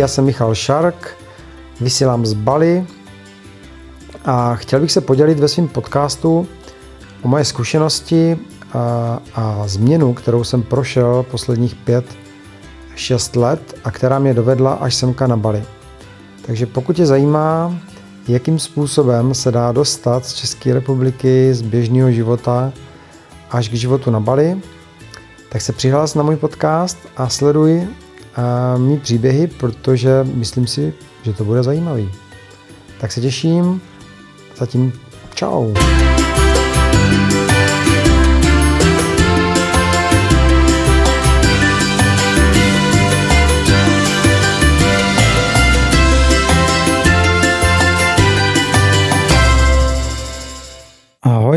Já jsem Michal Šark, vysílám z Bali a chtěl bych se podělit ve svém podcastu o moje zkušenosti a, a změnu, kterou jsem prošel posledních pět, šest let a která mě dovedla až semka na Bali. Takže pokud tě zajímá, jakým způsobem se dá dostat z České republiky, z běžného života až k životu na Bali, tak se přihlás na můj podcast a sleduj a mý příběhy, protože myslím si, že to bude zajímavý. Tak se těším. Zatím čau.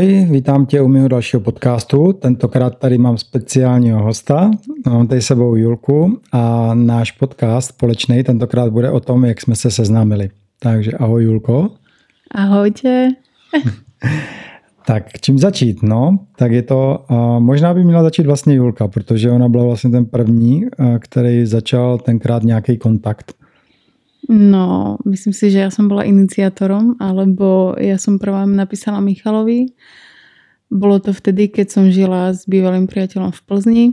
Ahoj, vítám tě u mého dalšího podcastu. Tentokrát tady mám speciálního hosta. Mám tady sebou Julku a náš podcast společný tentokrát bude o tom, jak jsme se seznámili. Takže ahoj Julko. Ahoj tě. tak čím začít? No, tak je to, možná by měla začít vlastně Julka, protože ona byla vlastně ten první, který začal tenkrát nějaký kontakt. No, myslím si, že ja som bola iniciátorom, alebo ja som prvá napísala Michalovi. Bolo to vtedy, keď som žila s bývalým priateľom v Plzni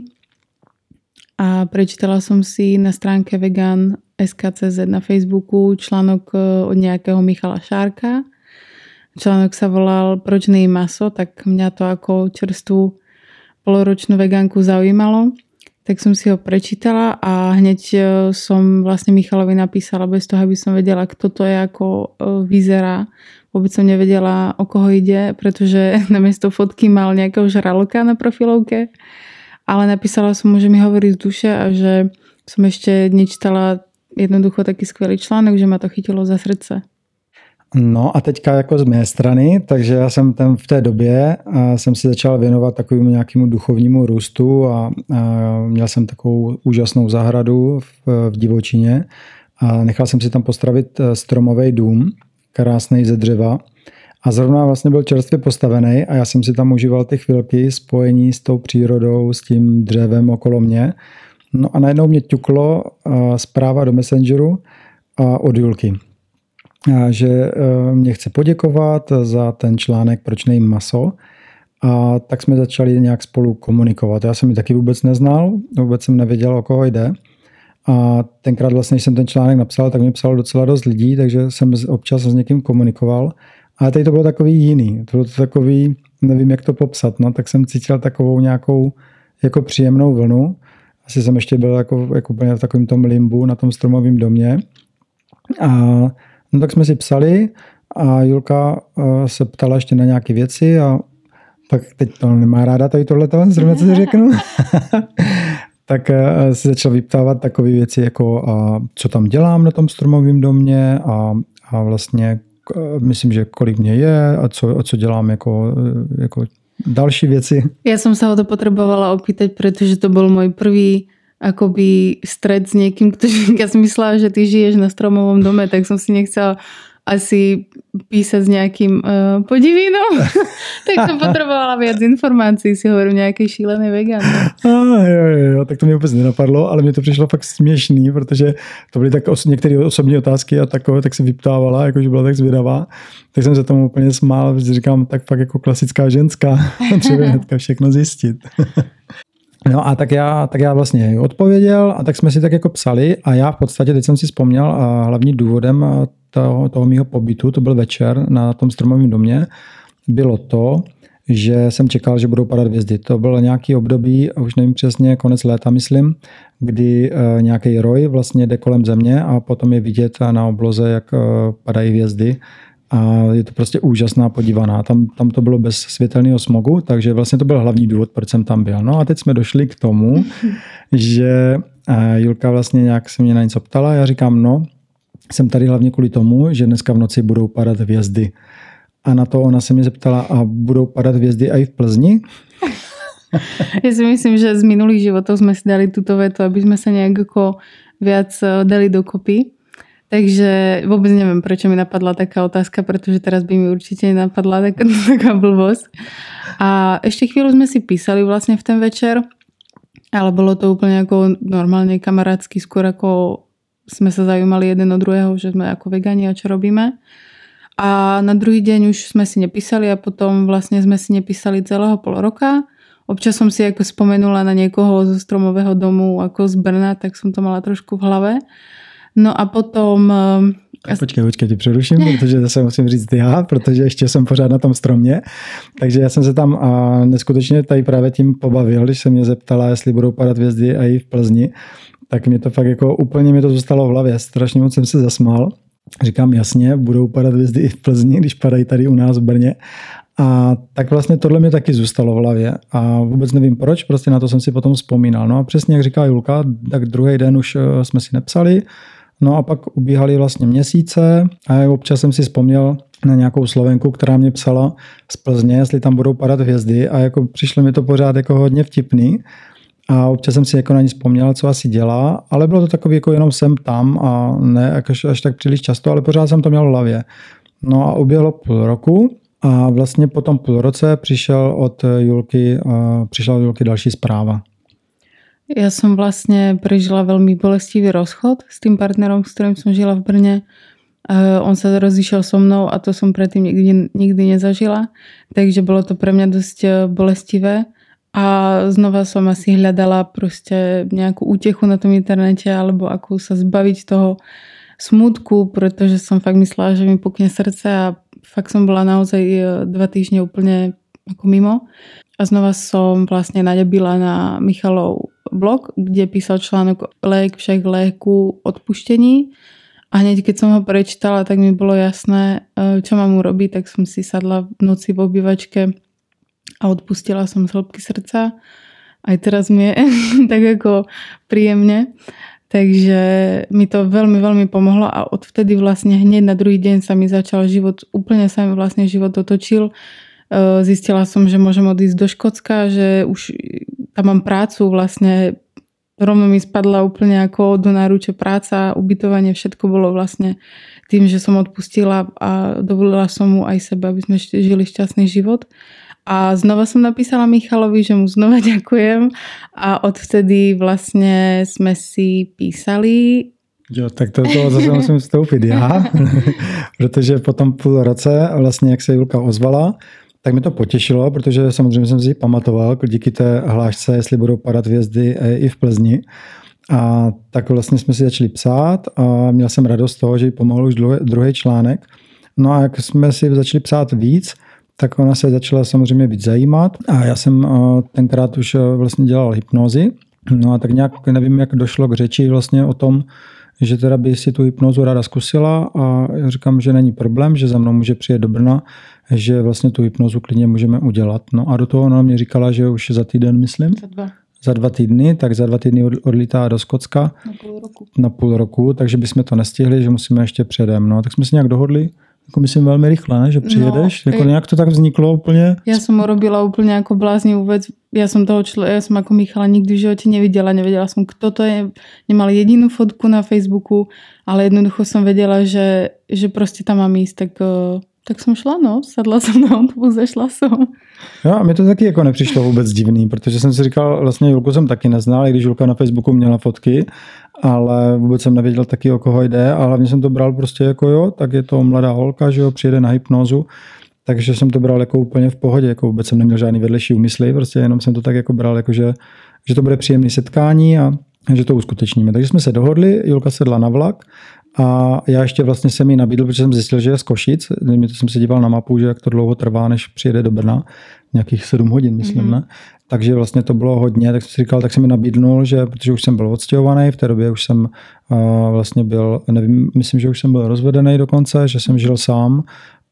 a prečítala som si na stránke vegan SKCZ na Facebooku článok e, od nejakého Michala Šárka. Článok sa volal Proč maso, tak mňa to ako čerstvú poloročnú vegánku zaujímalo tak som si ho prečítala a hneď e, som vlastne Michalovi napísala bez toho, aby som vedela, kto to je, ako e, vyzerá. Vôbec som nevedela, o koho ide, pretože namiesto fotky mal nejakého žraloka na profilovke. Ale napísala som mu, že mi hovorí z duše a že som ešte nečítala jednoducho taký skvělý článek, že ma to chytilo za srdce. No a teďka jako z mé strany, takže já jsem tam v té době jsem si začal věnovat takovému nějakému duchovnímu růstu a, a měl jsem takovou úžasnou zahradu v, v divočině a nechal jsem si tam postravit e, stromový dům, krásný ze dřeva a zrovna vlastně byl čerstvě postavený a já jsem si tam užíval ty chvilky spojení s tou přírodou, s tím dřevem okolo mě. No a najednou mě ťuklo zpráva do Messengeru od Julky že eh, mě chce poděkovat za ten článek Proč nejím maso. A tak jsme začali nějak spolu komunikovat. Já jsem ji taky vůbec neznal, vůbec jsem nevěděl, o koho jde. A tenkrát vlastně, když jsem ten článek napsal, tak mě psalo docela dost lidí, takže jsem občas s někým komunikoval. Ale teď to bylo takový jiný. To bylo to takový, nevím, jak to popsat, no, tak jsem cítil takovou nějakou jako příjemnou vlnu. Asi jsem ještě byl jako, jako úplně v takovém tom limbu na tom stromovém domě. A No tak jsme si psali a Julka eh, se ptala ještě na nějaké věci a tak teď to nemá ráda tady tohleto, zrovna co si řeknu. tak eh, se začal vyptávat takové věci, jako a co tam dělám na tom stromovém domě a, a vlastně eh, myslím, že kolik mě je a co, a co dělám jako, jako další věci. Já jsem se o to potřebovala opýtať, protože to byl můj první akoby stred s niekým, kto ja som myslela, že ty žiješ na stromovom dome, tak som si nechcela asi písať s nejakým uh, podivínom. tak som potrebovala viac informácií, si hovorím, nějaký šílený vegan. Ah, jo, jo, jo, tak to mě vůbec nenapadlo, ale mě to přišlo fakt směšný, protože to byly tak os- některé osobní otázky a takové, tak se vyptávala, jakože byla tak zvědavá. Tak jsem se tomu úplně smál, říkám, tak fakt jako klasická ženská, třeba hnedka všechno zjistit. No a tak já, tak já vlastně odpověděl a tak jsme si tak jako psali a já v podstatě, teď jsem si vzpomněl, a hlavní důvodem toho, toho mého pobytu, to byl večer na tom stromovém domě, bylo to, že jsem čekal, že budou padat hvězdy. To bylo nějaký období, už nevím přesně, konec léta, myslím, kdy e, nějaký roj vlastně jde kolem země a potom je vidět na obloze, jak e, padají hvězdy a je to prostě úžasná podívaná. Tam, tam to bylo bez světelného smogu, takže vlastně to byl hlavní důvod, proč jsem tam byl. No a teď jsme došli k tomu, že eh, Julka vlastně nějak se mě na něco ptala, já říkám, no, jsem tady hlavně kvůli tomu, že dneska v noci budou padat hvězdy. A na to ona se mě zeptala, a budou padat hvězdy i v Plzni? Já si myslím, že z minulých životů jsme si dali tuto vetu, aby jsme se nějak jako viac eh, dali dokopy. Takže vôbec neviem, prečo mi napadla taká otázka, pretože teraz by mi určite napadla taká, blbosť. A ešte chvíľu sme si písali vlastne v ten večer, ale bolo to úplne ako normálne kamarátsky, skôr ako sme sa zaujímali jeden od druhého, že sme ako vegani a čo robíme. A na druhý deň už sme si nepísali a potom vlastne sme si nepísali celého pol roka. Občas som si ako spomenula na niekoho zo stromového domu ako z Brna, tak som to mala trošku v hlave. No a potom a počkej, počkej, ti přeruším, protože zase musím říct já, protože ještě jsem pořád na tom stromě. Takže já jsem se tam a neskutečně tady právě tím pobavil, když se mě zeptala, jestli budou padat hvězdy i v Plzni, tak mě to fakt jako úplně mi to zůstalo v hlavě. Strašně moc jsem se zasmál. Říkám jasně, budou padat hvězdy i v Plzni, když padají tady u nás v Brně. A tak vlastně tohle mě taky zůstalo v hlavě. A vůbec nevím proč, prostě na to jsem si potom vzpomínal. No a přesně jak říká Julka, tak druhý den už eh, jsme si nepsali, No a pak ubíhaly vlastně měsíce a občas jsem si vzpomněl na nějakou Slovenku, která mě psala z Plzně, jestli tam budou padat hvězdy a jako přišlo mi to pořád jako hodně vtipný. A občas jsem si jako na ní vzpomněl, co asi dělá, ale bylo to takový jako jenom sem tam a ne až, až tak příliš často, ale pořád jsem to měl v hlavě. No a uběhlo půl roku a vlastně po tom půl roce přišel od Julky, přišla od Julky další zpráva. Ja som vlastne prežila veľmi bolestivý rozchod s tým partnerom, s ktorým som žila v Brne. Uh, on sa rozišiel so mnou a to som predtým nikdy, nikdy nezažila. Takže bolo to pre mňa dosť e, bolestivé. A znova som asi hľadala proste nejakú útechu na tom internete alebo ako sa zbaviť toho smutku, pretože som fakt myslela, že mi pukne srdce a fakt som bola naozaj e, dva týždne úplne ako mimo. A znova som vlastne nadebila na Michalov blog, kde písal článok Lék však léku odpuštení. A hneď keď som ho prečítala, tak mi bolo jasné, e, čo mám urobiť, tak som si sadla v noci v obývačke a odpustila som z hĺbky srdca. Aj teraz mi je tak ako príjemne. Takže mi to veľmi, veľmi pomohlo a odvtedy vlastne hneď na druhý deň sa mi začal život, úplne sa mi vlastne život otočil. E, zistila som, že môžem odísť do Škótska, že už tam mám prácu vlastne rovno mi spadla úplne ako do náruče práca, ubytovanie, všetko bolo vlastne tým, že som odpustila a dovolila som mu aj sebe, aby sme žili šťastný život. A znova som napísala Michalovi, že mu znova ďakujem. A odvtedy vlastne sme si písali. Jo, tak to, to zase musím vstoupit já, protože po tom půl roce vlastně, jak se Julka ozvala, tak mi to potěšilo, protože samozřejmě jsem si pamatoval díky té hlášce, jestli budou padat hvězdy i v Plzni. A tak vlastně jsme si začali psát a měl jsem radost z toho, že jí pomohl už druhý článek. No a jak jsme si začali psát víc, tak ona se začala samozřejmě víc zajímat a já jsem tenkrát už vlastně dělal hypnozy. No a tak nějak nevím, jak došlo k řeči vlastně o tom, že teda by si tu hypnozu ráda zkusila a já říkám, že není problém, že za mnou může přijet do Brna, že vlastně tu hypnozu klidně můžeme udělat. No a do toho ona mě říkala, že už za týden, myslím. Za dva. Za dva týdny, tak za dva týdny odlítá do Skotska. Na půl roku. Na půl roku, takže bychom to nestihli, že musíme ještě předem. No, tak jsme se nějak dohodli, jako myslím velmi rychle, ne? že no, přijedeš. No, jako nějak to tak vzniklo úplně. Já jsem urobila úplně jako bláznivou vec. Já jsem toho člověka, já jsem jako Michala nikdy v životě neviděla. Nevěděla jsem, kdo to je. Nemal jedinou fotku na Facebooku, ale jednoducho jsem věděla, že, že prostě tam mám jíst. Tak, eh, tak jsem šla, no, sedla jsem na autobus a šla jsem. Jo, a mi to taky jako nepřišlo vůbec divný, protože jsem si říkal, vlastně Julku jsem taky neznal, i když Julka na Facebooku měla fotky, ale vůbec jsem nevěděl taky, o koho jde a hlavně jsem to bral prostě jako jo, tak je to mladá holka, že jo, přijede na hypnozu, takže jsem to bral jako úplně v pohodě, jako vůbec jsem neměl žádný vedlejší úmysly, prostě jenom jsem to tak jako bral, jako že, že to bude příjemné setkání a že to uskutečníme. Takže jsme se dohodli, Julka sedla na vlak a já ještě vlastně jsem jí nabídl, protože jsem zjistil, že je z Košic. to jsem se díval na mapu, že jak to dlouho trvá, než přijede do Brna. Nějakých sedm hodin, myslím, mm-hmm. ne? Takže vlastně to bylo hodně, tak jsem si říkal, tak jsem mi nabídnul, že protože už jsem byl odstěhovaný, v té době už jsem uh, vlastně byl, nevím, myslím, že už jsem byl rozvedený dokonce, že jsem žil sám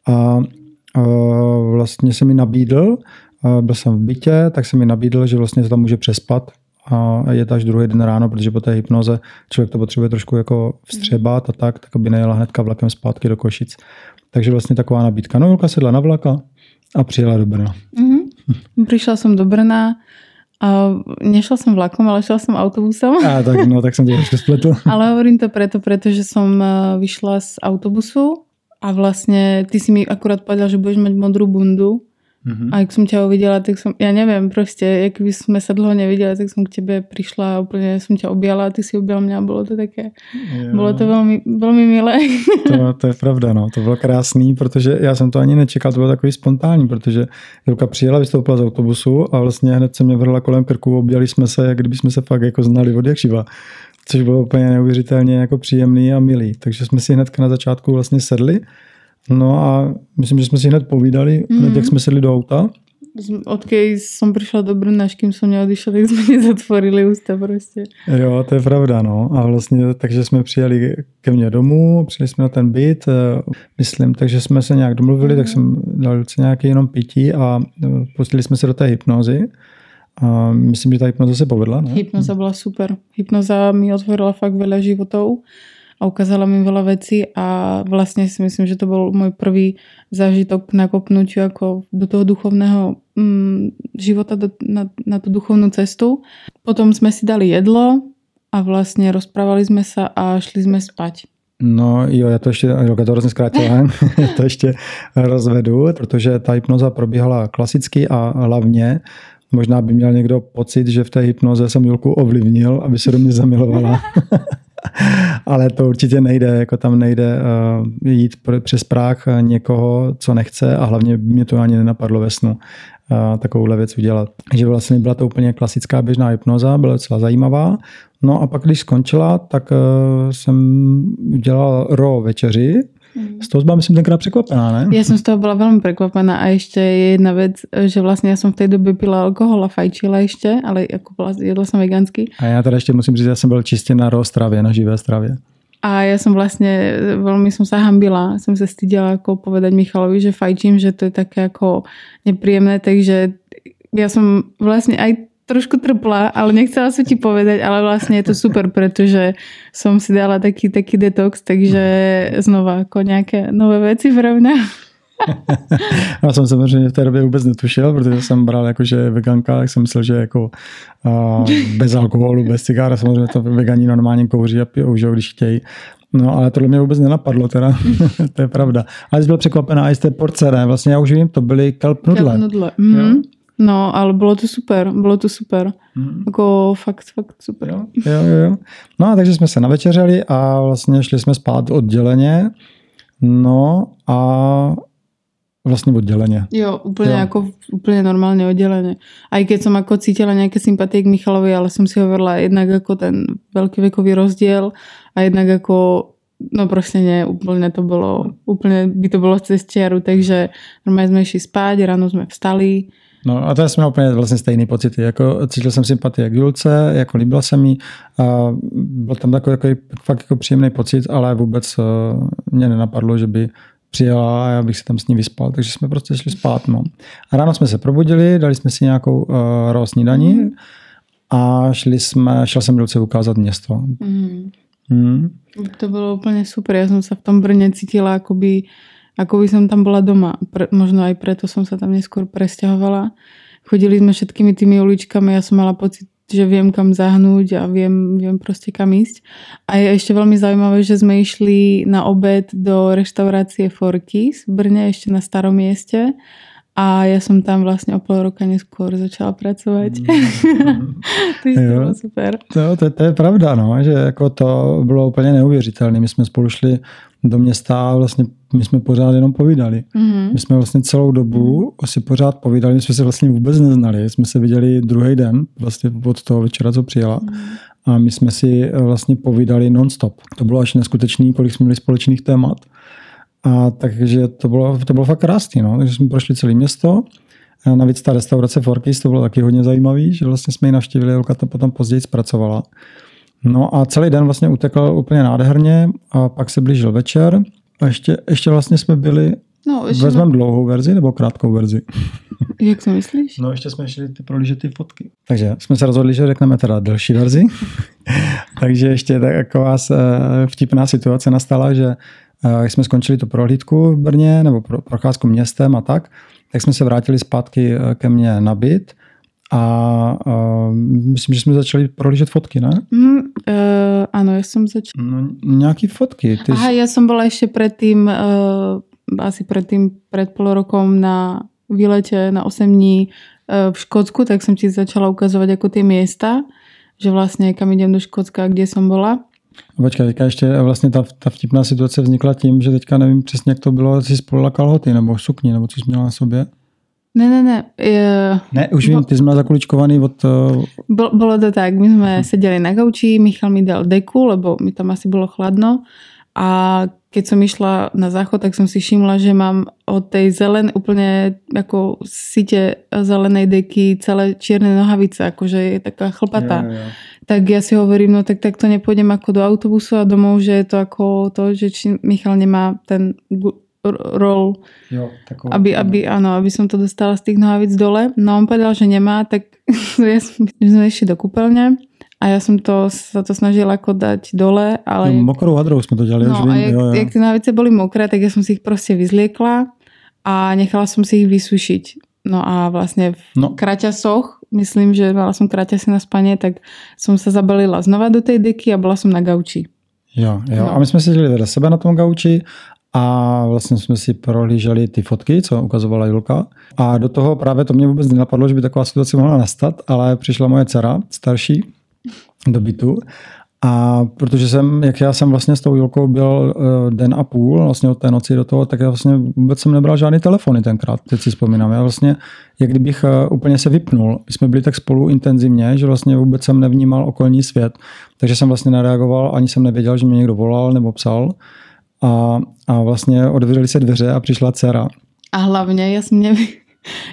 a uh, vlastně jsem mi nabídl, uh, byl jsem v bytě, tak jsem mi nabídl, že vlastně se tam může přespat a je až druhý den ráno, protože po té hypnoze člověk to potřebuje trošku jako vstřebat a tak, tak aby nejela hnedka vlakem zpátky do Košic. Takže vlastně taková nabídka. No, Julka sedla na vlaka a přijela do Brna. Mm-hmm. Přišla jsem do Brna a nešla som vlakom, ale šla som autobusom. A tak, no, tak som to trošku spletl. ale hovorím to preto, pretože som e, vyšla z autobusu a vlastne ty si mi akurát povedal, že budeš mať modrú bundu Mm-hmm. A jak som ťa uvidela, tak som, ja neviem, proste, jak by sme sa dlho nevideli, tak som k tebe prišla a úplne som ťa objala a ty si objal mňa, bolo to také, jo. bylo to velmi, velmi milé. To, to je pravda, no, to bylo krásný, protože já jsem to ani nečekal, to bylo takový spontánní, protože Julka přijela, vystoupila z autobusu a vlastně hned se mě vrhla kolem krku, objali jsme se, jak kdyby jsme se fakt jako znali od jak živa což bylo úplně neuvěřitelně jako příjemný a milý. Takže jsme si hned na začátku vlastně sedli No a myslím, že jsme si hned povídali, mm-hmm. hned jak jsme sedli do auta. Odkej som prišla do Brna, až kým som neodišla, tak jsme nezatvorili ústa prostě. Jo, to je pravda, no. A vlastně, takže jsme přijeli ke mně domů, přijeli jsme na ten byt, eh, myslím, takže jsme se nějak domluvili, mm. tak jsem dal nějaký jenom pití a eh, pustili jsme se do té hypnozy. A myslím, že ta hypnoza se povedla, ne? Hypnoza byla super. Hypnoza mi otvorila fakt veľa životov a ukázala mi veľa vecí a vlastne si myslím, že to bol môj prvý zážitok na kopnutiu ako do toho duchovného mm, života, do, na, na tú duchovnú cestu. Potom sme si dali jedlo a vlastne rozprávali sme sa a šli sme spať. No jo, já to ještě, Jolka to hrozně zkrátila, to ještě rozvedu, protože ta hypnoza probíhala klasicky a hlavně možná by měl někdo pocit, že v té hypnoze jsem Julku ovlivnil, aby se do mě zamilovala. ale to určitě nejde, jako tam nejde uh, jít přes práh někoho, co nechce a hlavně mě to ani nenapadlo ve snu uh, takovouhle věc udělat. Takže vlastně byla to úplně klasická běžná hypnoza, byla docela zajímavá. No a pak, když skončila, tak uh, jsem udělal ro večeři, z toho byla, myslím, tenkrát překvapená, ne? Já jsem z toho byla velmi překvapená a ještě je jedna věc, že vlastně já jsem v té době pila alkohol a fajčila ještě, ale jako byla, jedla jsem vegansky. A já teda ještě musím říct, že já jsem byl čistě na raw stravě, na živé stravě. A já jsem vlastně, velmi jsem se hambila, jsem se styděla jako povedať Michalovi, že fajčím, že to je také jako nepříjemné, takže já jsem vlastně aj trošku trpla, ale nechcela som ti povedať, ale vlastne je to super, pretože som si dala taký, taký detox, takže znova ako nejaké nové veci pre mňa. Já jsem samozřejmě v té době vůbec netušil, protože jsem bral jako, že veganka, tak jsem myslel, že jako uh, bez alkoholu, bez cigára, samozřejmě to vegani normálně kouří a pijou, že když chtějí. No ale tohle mě vůbec nenapadlo teda, to je pravda. Ale jsi byl překvapená i z té porce, ne? Vlastně já už vím, to byly kelp nudle. Kelp nudle. Mm. No, ale bylo to super, bylo to super. Mm. Jako fakt, fakt super. Jo, jo, jo. No a takže jsme se navečeřeli a vlastně šli jsme spát odděleně. No a vlastně odděleně. Jo, úplně jo. jako úplně normálně odděleně. A i keď jsem jako cítila nějaké sympatie k Michalovi, ale jsem si hovorila jednak jako ten velký věkový rozdíl a jednak jako no prostě ne, úplně to bylo, úplně by to bylo cez čiaru, takže normálně jsme šli spát, ráno jsme vstali, No a to jsme úplně vlastně stejný pocity. Jako, cítil jsem sympatie k Julce, jako líbila se mi. A byl tam takový jako, fakt jako příjemný pocit, ale vůbec uh, mě nenapadlo, že by přijela a já bych se tam s ní vyspal, takže jsme prostě šli spát. No. A ráno jsme se probudili, dali jsme si nějakou uh, raw snídaní mm. a šli jsme, šel jsem Julce ukázat město. Mm. Mm. To bylo úplně super, já jsem se v tom Brně cítila akoby ako by som tam bola doma. Pre, možno aj preto som sa tam neskôr presťahovala. Chodili sme všetkými tými uličkami, ja som mala pocit, že viem kam zahnúť a viem, viem proste kam ísť. A je ešte veľmi zaujímavé, že sme išli na obed do reštaurácie Forkis v Brne, ešte na starom mieste a já jsem tam vlastně o půl roka neskôr začala pracovat. Mm. to je super. To, to, to, je pravda, no, že jako to bylo úplně neuvěřitelné. My jsme spolu šli do města a vlastně my jsme pořád jenom povídali. Mm. My jsme vlastně celou dobu mm. si pořád povídali, my jsme se vlastně vůbec neznali. Jsme se viděli druhý den, vlastně od toho večera, co přijela. Mm. A my jsme si vlastně povídali non-stop. To bylo až neskutečný, kolik jsme měli společných témat. A takže to bylo, to bylo fakt krásné. No. Takže jsme prošli celé město. A navíc ta restaurace Forkis, to bylo taky hodně zajímavý, že vlastně jsme ji navštívili, Jelka to potom později zpracovala. No a celý den vlastně utekl úplně nádherně a pak se blížil večer a ještě, ještě vlastně jsme byli No, Vezmeme na... dlouhou verzi nebo krátkou verzi? Jak to myslíš? No ještě jsme šli ty prolížet ty fotky. Takže jsme se rozhodli, že řekneme teda delší verzi. Takže ještě taková vtipná situace nastala, že když jsme skončili tu prohlídku v Brně nebo pro, procházku městem a tak, tak jsme se vrátili zpátky eh, ke mně na byt a uh, myslím, že jsme začali prohlížet fotky, ne? Mm, uh, ano, já jsem začala. No, nějaký fotky. Ty Aha, já jsem byla ještě předtím, uh, asi předtím, před půl rokom na výlete na 8 dní v Škótsku, tak som ti začala ukazovať ako tie miesta, že vlastne kam idem do Škótska, kde som bola. Počkej, teďka ještě vlastně ta, ta vtipná situace vznikla tím, že teďka nevím přesně, jak to bylo, jsi spolila kalhoty nebo sukni, nebo co jsi měla na sobě. Ne, ne, ne. Je... Ne, už vím, ty jsi měla zakuličkovaný od... Bol, bolo to tak, my sme uh-huh. sedeli na gauči, Michal mi dal deku, lebo mi tam asi bolo chladno a keď som išla na záchod, tak som si všimla, že mám od tej zelen, úplne ako site zelenej deky celé čierne nohavice, akože je taká chlpatá. Ja, ja. Tak ja si hovorím, no tak, tak to nepôjdem ako do autobusu a domov, že je to ako to, že či Michal nemá ten rol, jo, takovou, aby, aby, áno, aby som to dostala z tých nohavic dole. No on povedal, že nemá, tak my sme išli do kúpeľne a ja som to, sa to snažila ako dať dole, ale... No, mokrou hadrou sme to ďali. No a jak, jo, jo. jak tie nohavice boli mokré, tak ja som si ich proste vyzliekla a nechala som si ich vysušiť. No a vlastne v no. kraťasoch, myslím, že mala som kraťasy na spanie, tak som sa zabalila znova do tej deky a bola som na gauči. Jo, jo. No. A my jsme seděli vedle sebe na tom gauči a vlastně jsme si prohlíželi ty fotky, co ukazovala Julka. A do toho právě to mě vůbec nenapadlo, že by taková situace mohla nastat, ale přišla moje dcera, starší, do bytu. A protože jsem, jak já jsem vlastně s tou Julkou byl uh, den a půl, vlastně od té noci do toho, tak já vlastně vůbec jsem nebral žádný telefony tenkrát, teď si vzpomínám. Já vlastně, jak kdybych uh, úplně se vypnul. My jsme byli tak spolu intenzivně, že vlastně vůbec jsem nevnímal okolní svět, takže jsem vlastně nereagoval, ani jsem nevěděl, že mě někdo volal nebo psal a, a vlastně otevřely se dveře a přišla dcera. A hlavně já jsem nevěděl,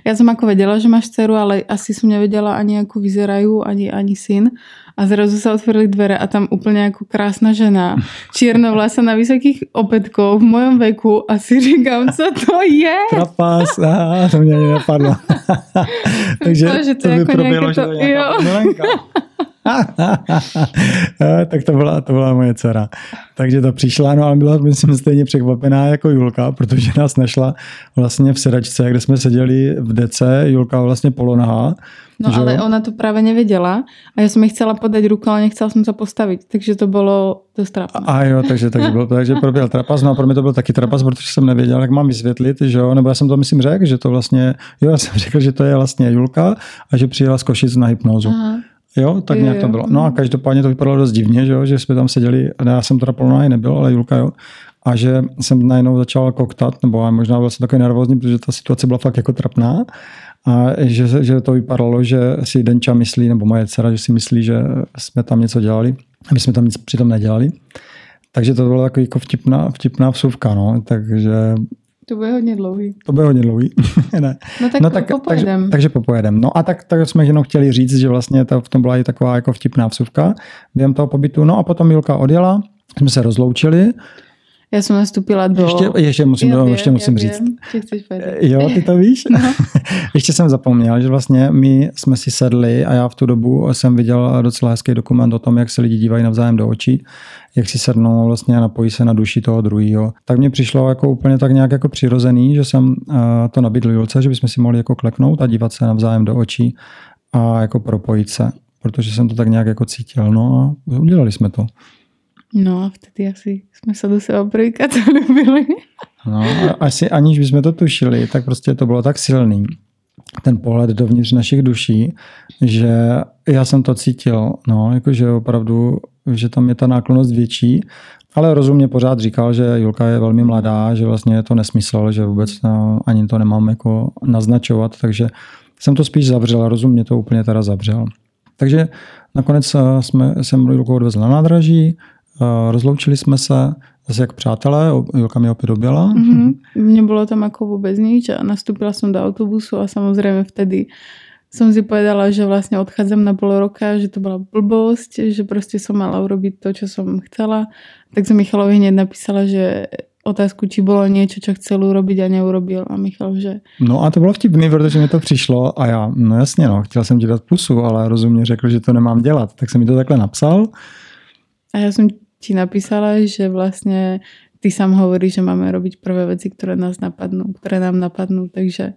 ja som ako vedela, že máš dceru, ale asi som nevedela ani ako vyzerajú, ani, ani syn. A zrazu sa otvorili dvere a tam úplne ako krásna žena, čiernovlasa na vysokých opätkov v mojom veku a si říkám, co to je? Trapas, aha, to mě ani napadlo. Takže to, to, to by probělo, že to je nějaká tak to byla, to byla moje dcera. Takže to přišla, no ale byla, myslím, stejně překvapená jako Julka, protože nás našla vlastně v sedačce, kde jsme seděli v dece, Julka vlastně polonahá. No že? ale ona to právě nevěděla a já jsem ji chcela podať ruku, ale nechcela jsem se postavit, takže to bylo dost trapné. A jo, takže, takže, bylo, takže proběhl trapas, no a pro mě to byl taky trapas, protože jsem nevěděl, jak mám vysvětlit, že jo, nebo já jsem to myslím řekl, že to vlastně, jo, já jsem řekl, že to je vlastně Julka a že přijela z Košic na hypnózu. Aha. Jo, tak nějak to bylo. No a každopádně to vypadalo dost divně, že, jo, že jsme tam seděli, já jsem teda polonahý nebyl, ale Julka jo, a že jsem najednou začal koktat, nebo možná byl jsem takový nervózní, protože ta situace byla fakt jako trapná. A že, že to vypadalo, že si Denča myslí, nebo moje dcera, že si myslí, že jsme tam něco dělali. A my jsme tam nic přitom nedělali. Takže to bylo takový jako vtipná, vtipná vsuvka, no. Takže to bude hodně dlouhý. To bude hodně dlouhý. ne. No tak, no tak popojedem. Takže, takže popojedem. No a tak, tak jsme jenom chtěli říct, že vlastně to, v tom byla i taková jako vtipná vsuvka během toho pobytu. No a potom Milka odjela, jsme se rozloučili. Já jsem nastupila do... Ještě, ještě musím, já ještě musím já říct. Vím, jo, ty to víš? No. ještě jsem zapomněl, že vlastně my jsme si sedli a já v tu dobu jsem viděl docela hezký dokument o tom, jak se lidi dívají navzájem do očí, jak si sednou vlastně a napojí se na duši toho druhého. Tak mně přišlo jako úplně tak nějak jako přirozený, že jsem uh, to nabídl Julce, že bychom si mohli jako kleknout a dívat se navzájem do očí a jako propojit se, protože jsem to tak nějak jako cítil. No a udělali jsme to. No a vtedy asi jsme se do sebe prvýkrát zalubili. No, asi aniž bychom to tušili, tak prostě to bylo tak silný, ten pohled dovnitř našich duší, že já jsem to cítil, no, jakože opravdu, že tam je ta náklonost větší, ale rozumně pořád říkal, že Julka je velmi mladá, že vlastně je to nesmysl, že vůbec no, ani to nemám jako naznačovat, takže jsem to spíš zavřel, rozumně to úplně teda zavřel. Takže nakonec eh, jsme, jsem Julku odvezl na nádraží, rozloučili jsme se zase jak přátelé, Julka mě opět objela. Mm-hmm. Mně bylo tam jako vůbec nič a nastúpila jsem do autobusu a samozřejmě vtedy som si povedala, že vlastně odchádzam na pol roka, že to byla blbosť, že prostě som mala urobiť to, čo som chcela. Tak som Michalovi hneď napísala, že otázku, či bylo něco, co chcel urobiť a neurobil. A Michal, že... No a to bylo vtipný, protože mi to přišlo a já, no jasně, no, chtěl jsem ti dát pusu, ale rozumně řekl, že to nemám dělat. Tak jsem mi to takhle napsal. A já jsem ti napísala, že vlastne ty sám hovoríš, že máme robiť prvé veci, ktoré nás napadnú, ktoré nám napadnú, takže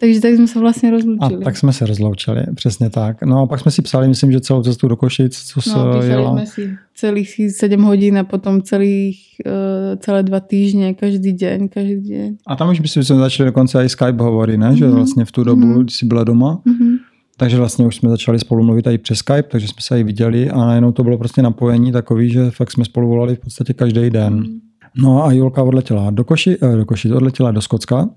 Takže tak jsme se vlastně rozloučili. A tak jsme se rozloučili, přesně tak. No a pak jsme si psali, myslím, že celou cestu do Košic, co se No, jela. jsme si celých 7 hodín a potom celých, uh, celé dva týždně, každý den, každý den. A tam už myslím, že jsme začali dokonce i Skype hovory, ne? Že Mhm. vlastně v tu dobu, Mhm. když jsi byla doma, Mhm. Takže vlastně už jsme začali spolu mluvit i přes Skype, takže jsme se i viděli a najednou to bylo prostě napojení takový, že fakt jsme spolu volali v podstatě každý den. Mhm. No a Julka odletěla do Koši, eh, do Koši, odletěla do Skotska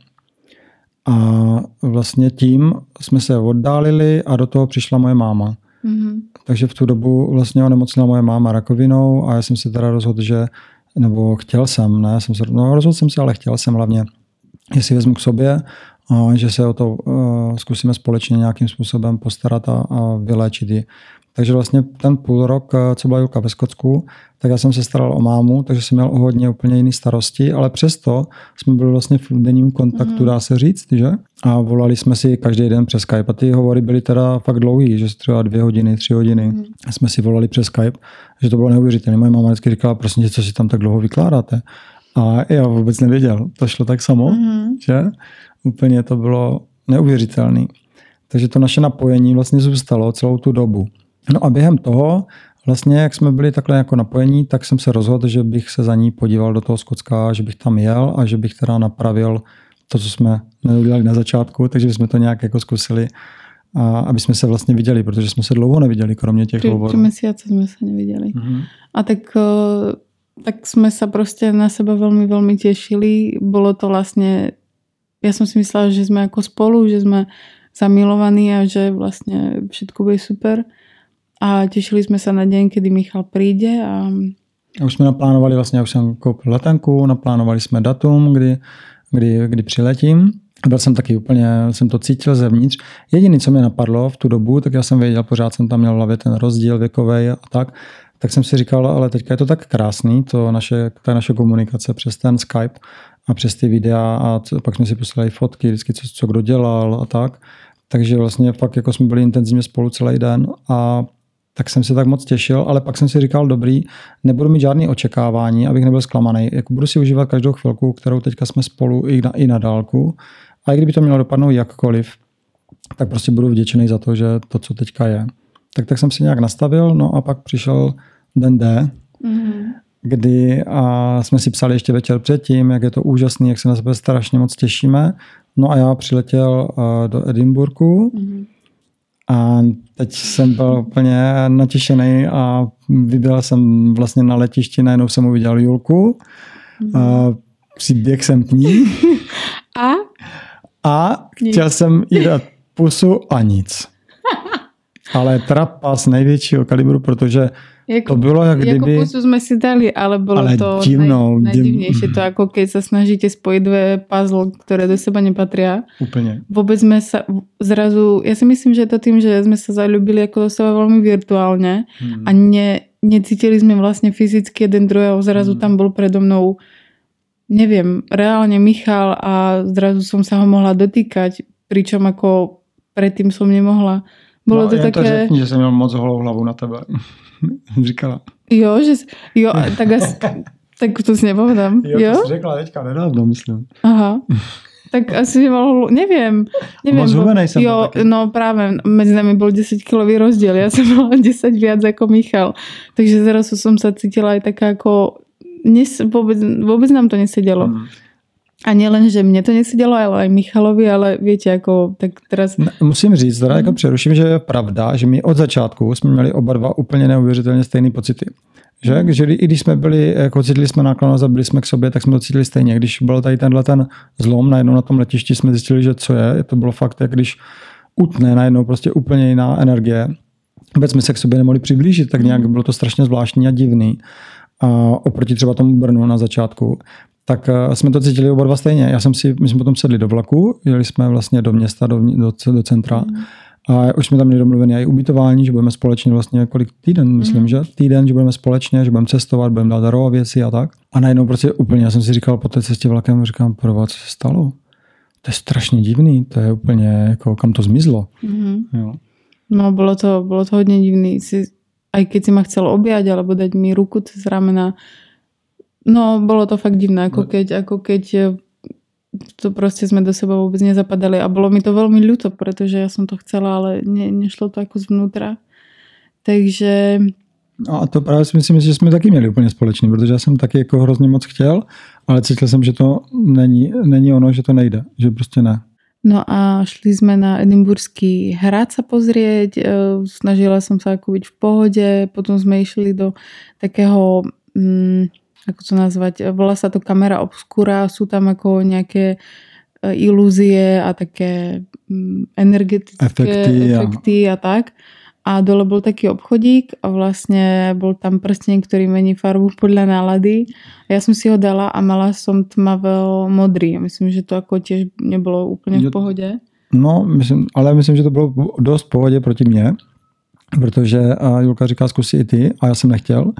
a vlastně tím jsme se oddálili a do toho přišla moje máma. Mhm. Takže v tu dobu vlastně onemocněla moje máma rakovinou a já jsem se teda rozhodl, že, nebo chtěl jsem, ne, jsem se, no rozhodl jsem se, ale chtěl jsem hlavně, že si vezmu k sobě že se o to zkusíme společně nějakým způsobem postarat a, a vyléčit ji. Takže vlastně ten půl rok, co byla Julka ve Skotsku, tak já jsem se staral o mámu, takže jsem měl o hodně úplně jiný starosti, ale přesto jsme byli vlastně v denním kontaktu, Mhm. dá se říct, že? A volali jsme si každý den přes Skype a ty hovory byly teda fakt dlouhý, že třeba dvě hodiny, tři hodiny. A jsme si volali přes Skype, že to bylo neuvěřitelné. Moje máma vždycky říkala, prosím tě, co si tam tak dlouho vykládáte? A já vůbec nevěděl, to šlo tak samo, Mhm. že? Úplně to bylo neuvěřitelné. Takže to naše napojení vlastně zůstalo celou tu dobu. No a během toho, vlastně jak jsme byli takhle jako napojení, tak jsem se rozhodl, že bych se za ní podíval do toho Skotska, že bych tam jel a že bych teda napravil to, co jsme neudělali na začátku, takže jsme to nějak jako zkusili, a aby jsme se vlastně viděli, protože jsme se dlouho neviděli, kromě těch Tři, tři hovorů. mesiace jsme se neviděli. Mhm. A tak, eh, tak jsme sa prostě na seba veľmi, veľmi tešili. Bolo to vlastne, ja som si myslela, že sme ako spolu, že sme zamilovaní a že vlastne všetko bude super. A tešili sme sa na deň, kedy Michal príde a A už jsme naplánovali, vlastně já už jsem koupil letenku, naplánovali jsme datum, kdy, kdy, kdy přiletím. Byl jsem taky úplně, jsem to cítil zevnitř. Jediné, co mě napadlo v tu dobu, tak já jsem věděl, pořád jsem tam měl v hlavě ten rozdíl věkový a tak, tak jsem si říkal, ale teďka je to tak krásný, to naše, ta naše komunikace přes ten Skype a přes ty videa a co, pak jsme si poslali fotky, vždycky co, co kdo dělal a tak. Takže vlastně fakt jako jsme byli intenzivně spolu celý den a tak jsem se tak moc těšil, ale pak jsem si říkal, dobrý, nebudu mít žádný očekávání, abych nebyl zklamaný. Jako budu si užívat každou chvilku, kterou teďka jsme spolu i na, i na dálku. A i kdyby to mělo dopadnout jakkoliv, tak prostě budu vděčený za to, že to, co teďka je. Tak tak jsem si nějak nastavil, no a pak přišel den D, mm, kdy a jsme si psali ještě večer předtím, jak je to úžasný, jak se na sebe strašně moc těšíme. No a já přiletěl a, do Edinburghu mm, a teď jsem byl úplně natěšený a vyběl jsem vlastně na letišti, najednou jsem uviděl Julku, mm. a přiběh jsem k ní A? a Nic. chtěl jsem jí dát pusu a nic. Ale trapas největšího kalibru, protože Jako, to bylo jak Jako kdyby... pusu sme si dali, ale bolo Ale to divnou, naj, div- najdivnejšie. To ako keď sa snažíte spojiť dve puzzle, ktoré do seba nepatria. Úplně. Vôbec sme sa zrazu... Ja si myslím, že je to tým, že sme sa zalúbili ako do seba veľmi virtuálne Hmm. a ne, necítili sme vlastne fyzicky jeden druhého. Zrazu Hmm. tam bol predo mnou neviem, reálne Michal a zrazu som sa ho mohla dotýkať, pričom ako predtým som nemohla. Bolo no, to jen to také... řekni, že jsem měl moc holou hlavu na tebe. Říkala. Jo, že... Jo, tak asi... Tak to si nepovedám. Jo, Jo? to jsi řekla teďka nedávno, myslím. Aha. Tak asi nemohol, neviem. neviem Moc bo- hubenej som Jo, taký. no práve, medzi nami bol 10 kilový rozdiel. Ja som mala 10 viac ako Michal. Takže zrazu som sa cítila aj taká ako... Nes, vôbec, vôbec nám to nesedelo. Hmm. A nielen, že mne to nesedelo, ale aj Michalovi, ale viete, ako tak teraz... Ne, Musím říct, teda jako Mhm. přeruším, že je pravda, že my od začátku jsme měli oba dva úplně neuvěřitelně stejné pocity. Že, Mhm. že i když jsme byli, jako cítili jsme náklonost a byli jsme k sobě, tak jsme to cítili stejně. Když byl tady tenhle ten zlom, najednou na tom letišti jsme zjistili, že co je, to bylo fakt, jak když utne najednou prostě úplně jiná energie. Vůbec jsme se k sobě nemohli přiblížit, tak nějak bylo to strašně zvláštní a divný. A oproti třeba tomu Brnu na začátku, tak eh, jsme to cítili oba dva stejně. Já jsem si, my jsme potom sedli do vlaku, jeli jsme vlastně do města, do, do, do centra. A už jsme tam měli domluvené i ubytování, že budeme společně vlastně kolik týden, myslím, Mhm. že týden, že budeme společně, že budeme cestovat, budeme dát darovat věci a tak. A najednou prostě úplně, já jsem si říkal po té cestě vlakem, říkám, pro co se stalo? To je strašně divný, to je úplně jako, kam to zmizlo. Mhm. Jo. No, bolo to, bolo to hodne divný. Si, aj keď si ma chcel objať alebo dať mi ruku cez ramena, no, bolo to fakt divné, ako No. keď, ako keď eh, to prostě jsme do seba vůbec nezapadali a bylo mi to velmi ľúto, protože já jsem to chcela, ale ne, nešlo to jako zvnútra. Takže... No a to právě si myslím, že jsme taky měli úplně společný, protože já jsem taky jako hrozně moc chtěl, ale cítil jsem, že to není, není ono, že to nejde, že prostě ne. No a šli jsme na Edimburský hrad sa pozrieť, e, snažila som sa ako byť v pohode, potom sme išli do takého, mm, ako to nazvať, volá sa to kamera obskura, sú tam ako nejaké e, ilúzie a také mm, energetické efekty, efekty a, a tak a dole bol taký obchodík a vlastne bol tam prsteň, ktorý mení farbu podľa nálady. A ja som si ho dala a mala som tmavo modrý. Myslím, že to ako tiež nebylo úplně v pohodě. No, myslím, ale myslím, že to bylo dost v pohodě proti mně, protože Julka říká, zkusí i ty a já jsem nechtěl.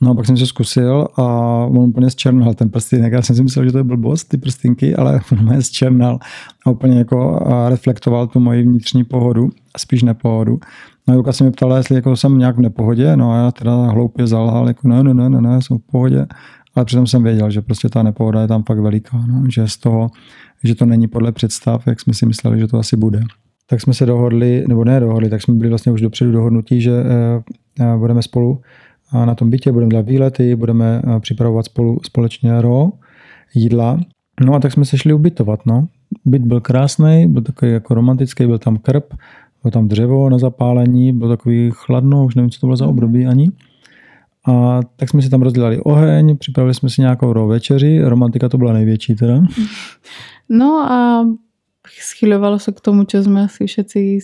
No a pak jsem se zkusil a on úplně zčernal ten prstínek. Já jsem si myslel, že to je blbost, ty prstinky, ale on mě zčernal a úplně jako reflektoval tu moji vnitřní pohodu, spíš nepohodu. No Julka se mě ptala, jestli jako jsem nějak v nepohodě, no a já teda hloupě zalhal, jako ne, ne, ne, ne, ne, jsem v pohodě. Ale přitom jsem věděl, že prostě ta nepohoda je tam fakt veliká, no, že z toho, že to není podle představ, jak jsme si mysleli, že to asi bude. Tak jsme se dohodli, nebo ne dohodli, tak jsme byli vlastně už dopředu dohodnutí, že eh, budeme spolu na tom bytě, budeme dělat výlety, budeme eh, připravovat spolu společně ro, jídla. No a tak jsme se šli ubytovat, no. Byt byl krásný, byl takový jako romantický, byl tam krb, bylo tam dřevo na zapálení, bylo takový chladno, už nevím, co to bylo za mhm. období ani. A tak jsme si tam rozdělali oheň, připravili jsme si nějakou večeři, romantika to byla největší teda. No a schylovalo se k tomu, co jsme asi všetci,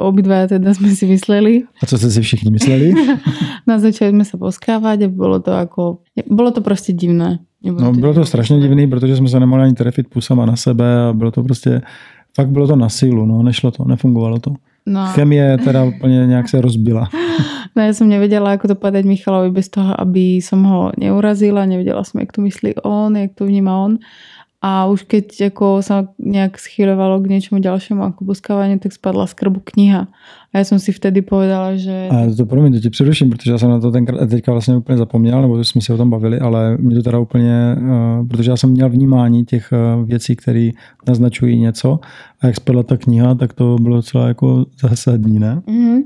obidva teda jsme si mysleli. A co jste si všichni mysleli? Na začali jsme se poskávat a bylo to jako, bylo to prostě divné. Nebylo no, to bylo to strašně divné, protože jsme se nemohli ani trefit pusama na sebe a bylo to prostě, fakt bylo to na sílu, no, nešlo to, nefungovalo to. No. Chemie teda úplně nějak se rozbila. No já jsem nevěděla, jak to povedať Michalovi bez toho, aby som ho neurazila, nevěděla jsem, jak to myslí on, jak to vníma on. A už keď jako sa nejak schylovalo k něčemu dalšímu ako boskávání, tak spadla z krbu kniha. A já jsem si vtedy povedala, že... A to promiň, to ti předuším, protože já jsem na to tenkrát, teďka vlastně úplně zapomněl, nebo jsme se o tom bavili, ale mě to teda úplně, uh, protože já jsem měl vnímání těch uh, věcí, které naznačují něco a jak spadla ta kniha, tak to bylo docela jako zásadní, ne? Mm-hmm.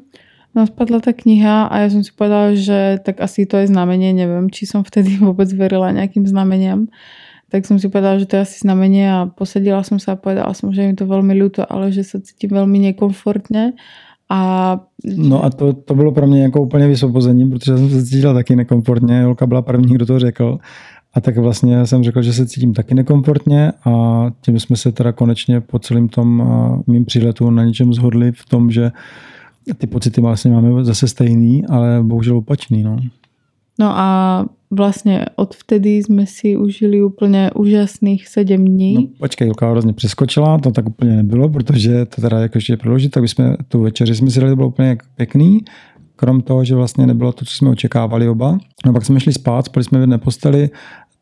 No spadla ta kniha a já jsem si povedala, že tak asi to je znamenie, nevím, či jsem vtedy vůbec verila nějakým znameniem tak som si povedala, že to je asi znamenie a posadila som sa a povedala som, že mi to veľmi ľúto, ale že sa cítim veľmi nekomfortně. A... No a to, to bylo pro mě jako úplně vysvobození, protože jsem se cítila taky nekomfortně. Jolka byla první, kdo to řekl. A tak vlastně jsem řekl, že se cítím taky nekomfortně a tím jsme se teda konečně po celém tom mým příletu na něčem zhodli v tom, že ty pocity vlastně máme zase stejný, ale bohužel opačný. No. No a vlastně od vtedy jsme si užili úplně úžasných sedm dní. No, počkej, Julka hrozně přeskočila, to tak úplně nebylo, protože to teda jako ještě prodloužit, tak jsme tu večeři jsme si dali, to bylo úplně pěkný, krom toho, že vlastně nebylo to, co jsme očekávali oba. No pak jsme šli spát, spali jsme v jedné posteli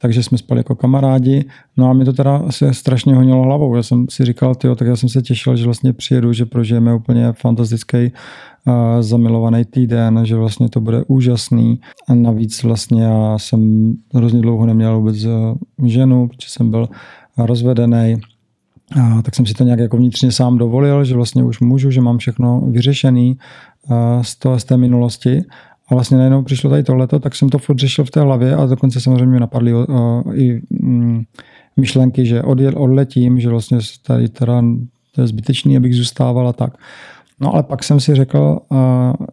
takže jsme spali jako kamarádi. No a mi to teda se strašně honilo hlavou. Já jsem si říkal, tyjo, tak já jsem se těšil, že vlastně přijedu, že prožijeme úplně fantastický uh, zamilovaný týden, že vlastně to bude úžasný. A navíc vlastně já jsem hrozně dlouho neměl vůbec ženu, protože jsem byl rozvedený. A tak jsem si to nějak jako vnitřně sám dovolil, že vlastně už můžu, že mám všechno vyřešený z, toho, z té minulosti a vlastně najednou přišlo tady tohleto, tak jsem to furt řešil v té hlavě a dokonce samozřejmě napadly i um, myšlenky, že odjel, odletím, že vlastně tady teda to je zbytečný, abych zůstával a tak. No ale pak jsem si řekl,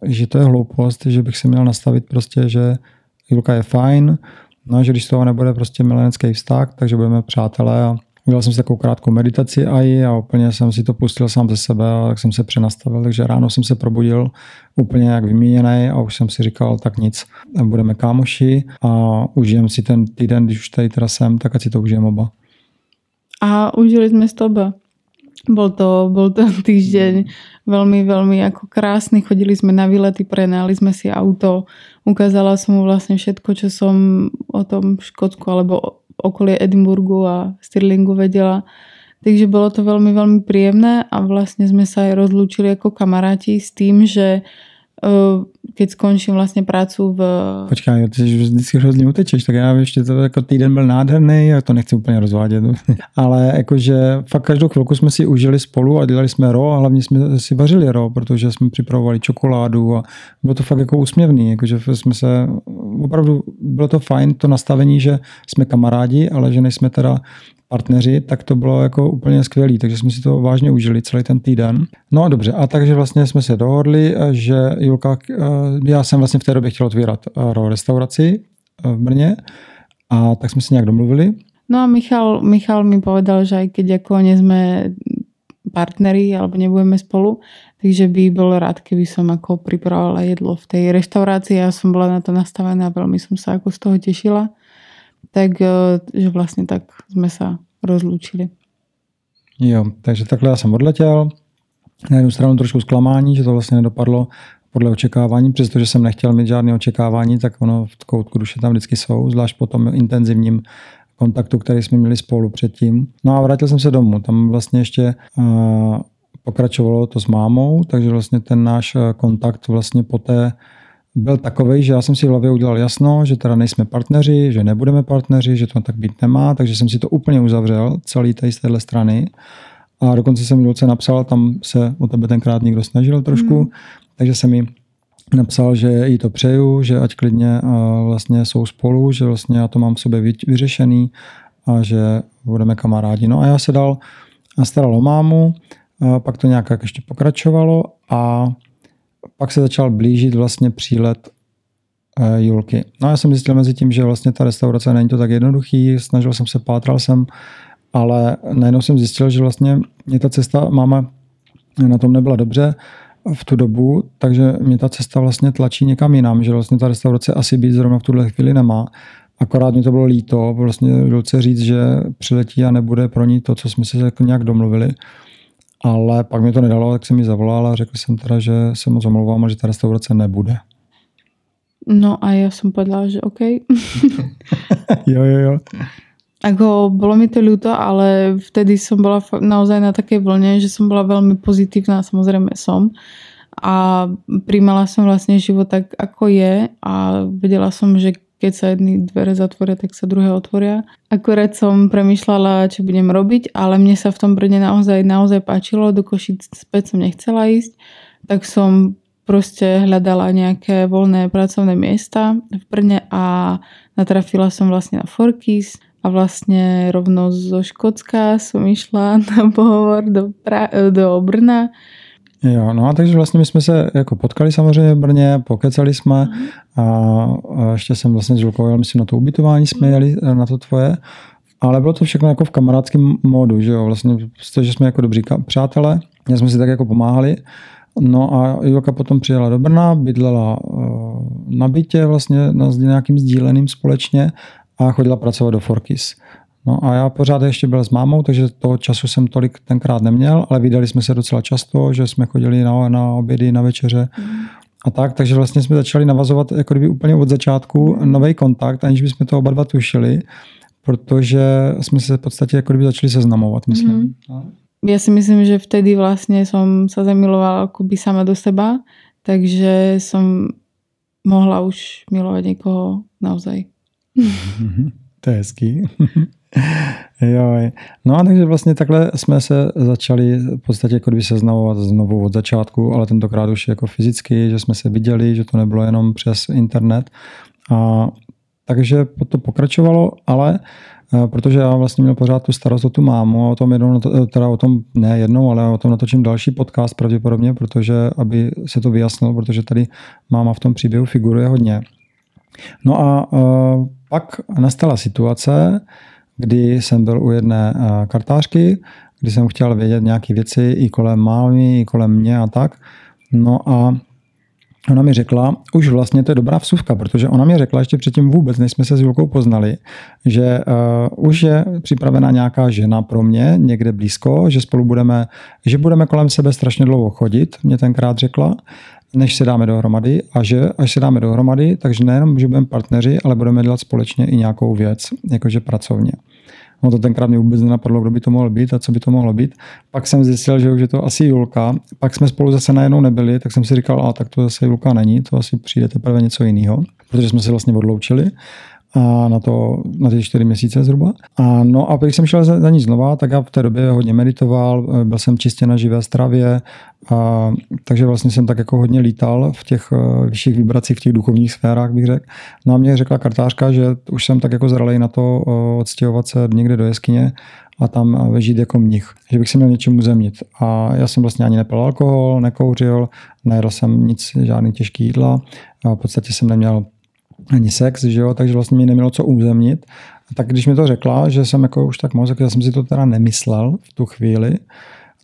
že to je hloupost, že bych si měl nastavit prostě, že Julka je fajn, no že když z toho nebude prostě milenecký vztah, takže budeme přátelé a Udělal jsem si takovou krátkou meditaci i a úplně jsem si to pustil sám ze sebe a tak jsem se přenastavil. Takže ráno jsem se probudil úplně jak vyměněný a už jsem si říkal, tak nic, budeme kámoši a užijem si ten týden, když už tady teda jsem, tak ať si to užijeme oba. A užili jsme s oba. Bol to, bol to týždeň veľmi, veľmi ako krásny. Chodili sme na výlety, prenajali sme si auto. Ukázala som mu vlastne všetko, čo som o tom Škótsku alebo okolí Edinburgu a Stirlingu vedela. Takže bylo to velmi, velmi příjemné a vlastně jsme se aj rozlúčili jako kamaráti s tým, že keď skončím vlastně prácu v... Počkej, ty vždycky hrozně utečeš, tak já ještě to jako týden byl nádherný, já to nechci úplně rozvádět, ale jakože fakt každou chvilku jsme si užili spolu a dělali jsme ro a hlavně jsme si vařili ro, protože jsme připravovali čokoládu a bylo to fakt jako úsměvný, jakože jsme se, opravdu bylo to fajn, to nastavení, že jsme kamarádi, ale že nejsme teda partneři, tak to bylo jako úplně skvělý, takže jsme si to vážně užili celý ten týden. No a dobře, a takže vlastně jsme se dohodli, že Julka, eh, já jsem vlastně v té době chtěl otvírat eh, restauraci eh, v Brně a tak jsme si nějak domluvili. No a Michal, Michal mi povedal, že aj keď jako nie sme partneri alebo nebudeme spolu, takže by bol rád, keby som ako pripravovala jedlo v tej reštaurácii. Ja som bola na to nastavená veľmi som sa ako z toho tešila tak eh, že vlastně tak jsme se rozlučili. Jo, takže takhle já jsem odletěl. Na jednu stranu trošku zklamání, že to vlastně nedopadlo podle očekávání, přestože jsem nechtěl mít žádné očekávání, tak ono v koutku duše tam vždycky jsou, zvlášť po tom intenzivním kontaktu, který jsme měli spolu předtím. No a vrátil jsem se domů. Tam vlastně ještě uh, pokračovalo to s mámou, takže vlastně ten náš eh, kontakt vlastně poté byl takový, že já jsem si v hlavě udělal jasno, že teda nejsme partneři, že nebudeme partneři, že to tak být nemá, takže jsem si to úplně uzavřel, celý tady z téhle strany. A dokonce jsem Julce napsal, tam se o tebe tenkrát někdo snažil trošku, mm. takže jsem mi napsal, že jí to přeju, že ať klidně vlastně jsou spolu, že vlastně já to mám v sobě vyřešený a že budeme kamarádi. No a já se dal staral o mámu, pak to nějak ještě pokračovalo a pak se začal blížit vlastně přílet eh, Julky. No a já jsem zjistil mezi tím, že vlastně ta restaurace není to tak jednoduchý, snažil jsem se, pátral jsem, ale najednou jsem zjistil, že vlastně mě ta cesta, máma na tom nebyla dobře v tu dobu, takže mě ta cesta vlastně tlačí někam jinam, že vlastně ta restaurace asi být zrovna v tuhle chvíli nemá. Akorát mi to bylo líto, vlastně Julce říct, že přiletí a nebude pro ní to, co jsme se jako nějak domluvili. Ale pak mi to nedalo, tak jsem mi zavolal a řekl jsem teda, že se moc omlouvám a že ta restaurace nebude. No a já jsem povedala, že OK. jo, jo, jo. Ako, bolo mi to ľúto, ale vtedy som bola naozaj na takej vlne, že som bola veľmi pozitívna, samozrejme som. A príjmala som vlastne život tak, ako je a vedela som, že keď sa jedny dvere zatvoria, tak sa druhé otvoria. Akorát som premyšľala, čo budem robiť, ale mne sa v tom Brne naozaj, naozaj páčilo, do Košic späť som nechcela ísť, tak som proste hľadala nejaké voľné pracovné miesta v Brne a natrafila som vlastne na Forkis a vlastne rovno zo Škótska som išla na pohovor do, pra- do Brna. Jo, no a takže vlastně my jsme se jako potkali samozřejmě v Brně, pokecali jsme mhm. a, a ještě jsem vlastně s Žulkou jel, myslím, na to ubytování jsme jeli eh, na to tvoje, ale bylo to všechno jako v kamarádském módu, že jo, vlastně, že jsme jako dobří přátelé, já jsme si tak jako pomáhali, No a Julka potom přijela do Brna, bydlela eh, na bytě vlastně na nějakým sdíleným společně a chodila pracovat do Forkis. No a já pořád ještě byl s mámou, takže toho času jsem tolik tenkrát neměl, ale vydali jsme se docela často, že jsme chodili na, na obědy, na večeře mm. a tak, takže vlastně jsme začali navazovat jako kdyby úplně od začátku nový kontakt, aniž bychom to oba dva tušili, protože jsme se v podstatě jako kdyby začali seznamovat, myslím. Mm. Já si myslím, že vtedy vlastně jsem se zamilovala akoby sama do seba, takže jsem mohla už milovat někoho naozaj. to je hezký. jo, no a takže vlastně takhle jsme se začali v podstatě jako kdyby seznamovat znovu od začátku, ale tentokrát už jako fyzicky, že jsme se viděli, že to nebylo jenom přes internet. A takže to pokračovalo, ale eh, protože já vlastně měl pořád tu starost o tu mámu a o tom jednou, teda o tom ne jednou, ale o tom natočím další podcast pravděpodobně, protože aby se to vyjasnilo, protože tady máma v tom příběhu figuruje hodně. No a uh, pak nastala situace, kdy jsem byl u jedné uh, kartářky, kdy jsem chtěl vědět nějaké věci i kolem mámy, i kolem mě a tak. No a ona mi řekla, už vlastně to je dobrá vsuvka, protože ona mi řekla ještě předtím vůbec, než jsme se s Julkou poznali, že uh, už je připravena nějaká žena pro mě někde blízko, že spolu budeme, že budeme kolem sebe strašně dlouho chodit, mě tenkrát řekla než se dáme dohromady a že až se dáme dohromady, takže nejenom, že budeme partneři, ale budeme dělat společně i nějakou věc, jakože pracovně. No to tenkrát mě vůbec nenapadlo, kdo by to mohl být a co by to mohlo být. Pak jsem zjistil, že už je to asi Julka. Pak jsme spolu zase najednou nebyli, tak jsem si říkal, a tak to zase Julka není, to asi přijde teprve něco jiného, protože jsme se vlastně odloučili a na, to, na ty čtyři měsíce zhruba. A no a když jsem šel za, za ní znova, tak já v té době hodně meditoval, byl jsem čistě na živé stravě, a, takže vlastně jsem tak jako hodně lítal v těch uh, vyšších vibracích, v těch duchovních sférách, bych řekl. No a mě řekla kartářka, že už jsem tak jako zralej na to uh, odstěhovat se někde do jeskyně a tam vežít jako mnich, že bych se měl něčemu uzemnit. A já jsem vlastně ani nepil alkohol, nekouřil, nejedl jsem nic, žádný těžký jídla, a v podstatě jsem neměl ani sex, že jo, takže vlastně mi nemělo co uzemnit. A tak když mi to řekla, že jsem jako už tak moc, tak já jsem si to teda nemyslel v tu chvíli.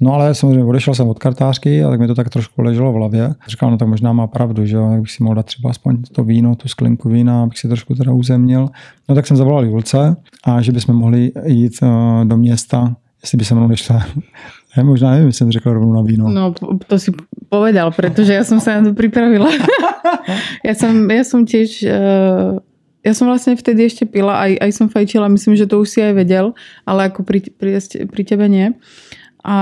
No ale samozřejmě odešel jsem od kartářky a tak mi to tak trošku leželo v hlavě. Říkal, no tak možná má pravdu, že jo, tak bych si mohl dát třeba aspoň to víno, tu sklinku vína, abych si trošku teda uzemnil. No tak jsem zavolal Julce a že bychom mohli jít uh, do města, jestli by se mnou nešla. Já možná nevím, jestli jsem řekl rovnou na víno. No, to si povedal, protože já jsem se na to připravila. já, jsem, já jsem těž, uh, já jsem vlastně vtedy ještě pila, aj, aj jsem fajčila, myslím, že to už si aj vedel, ale jako pri, pri, pri tebe nie. A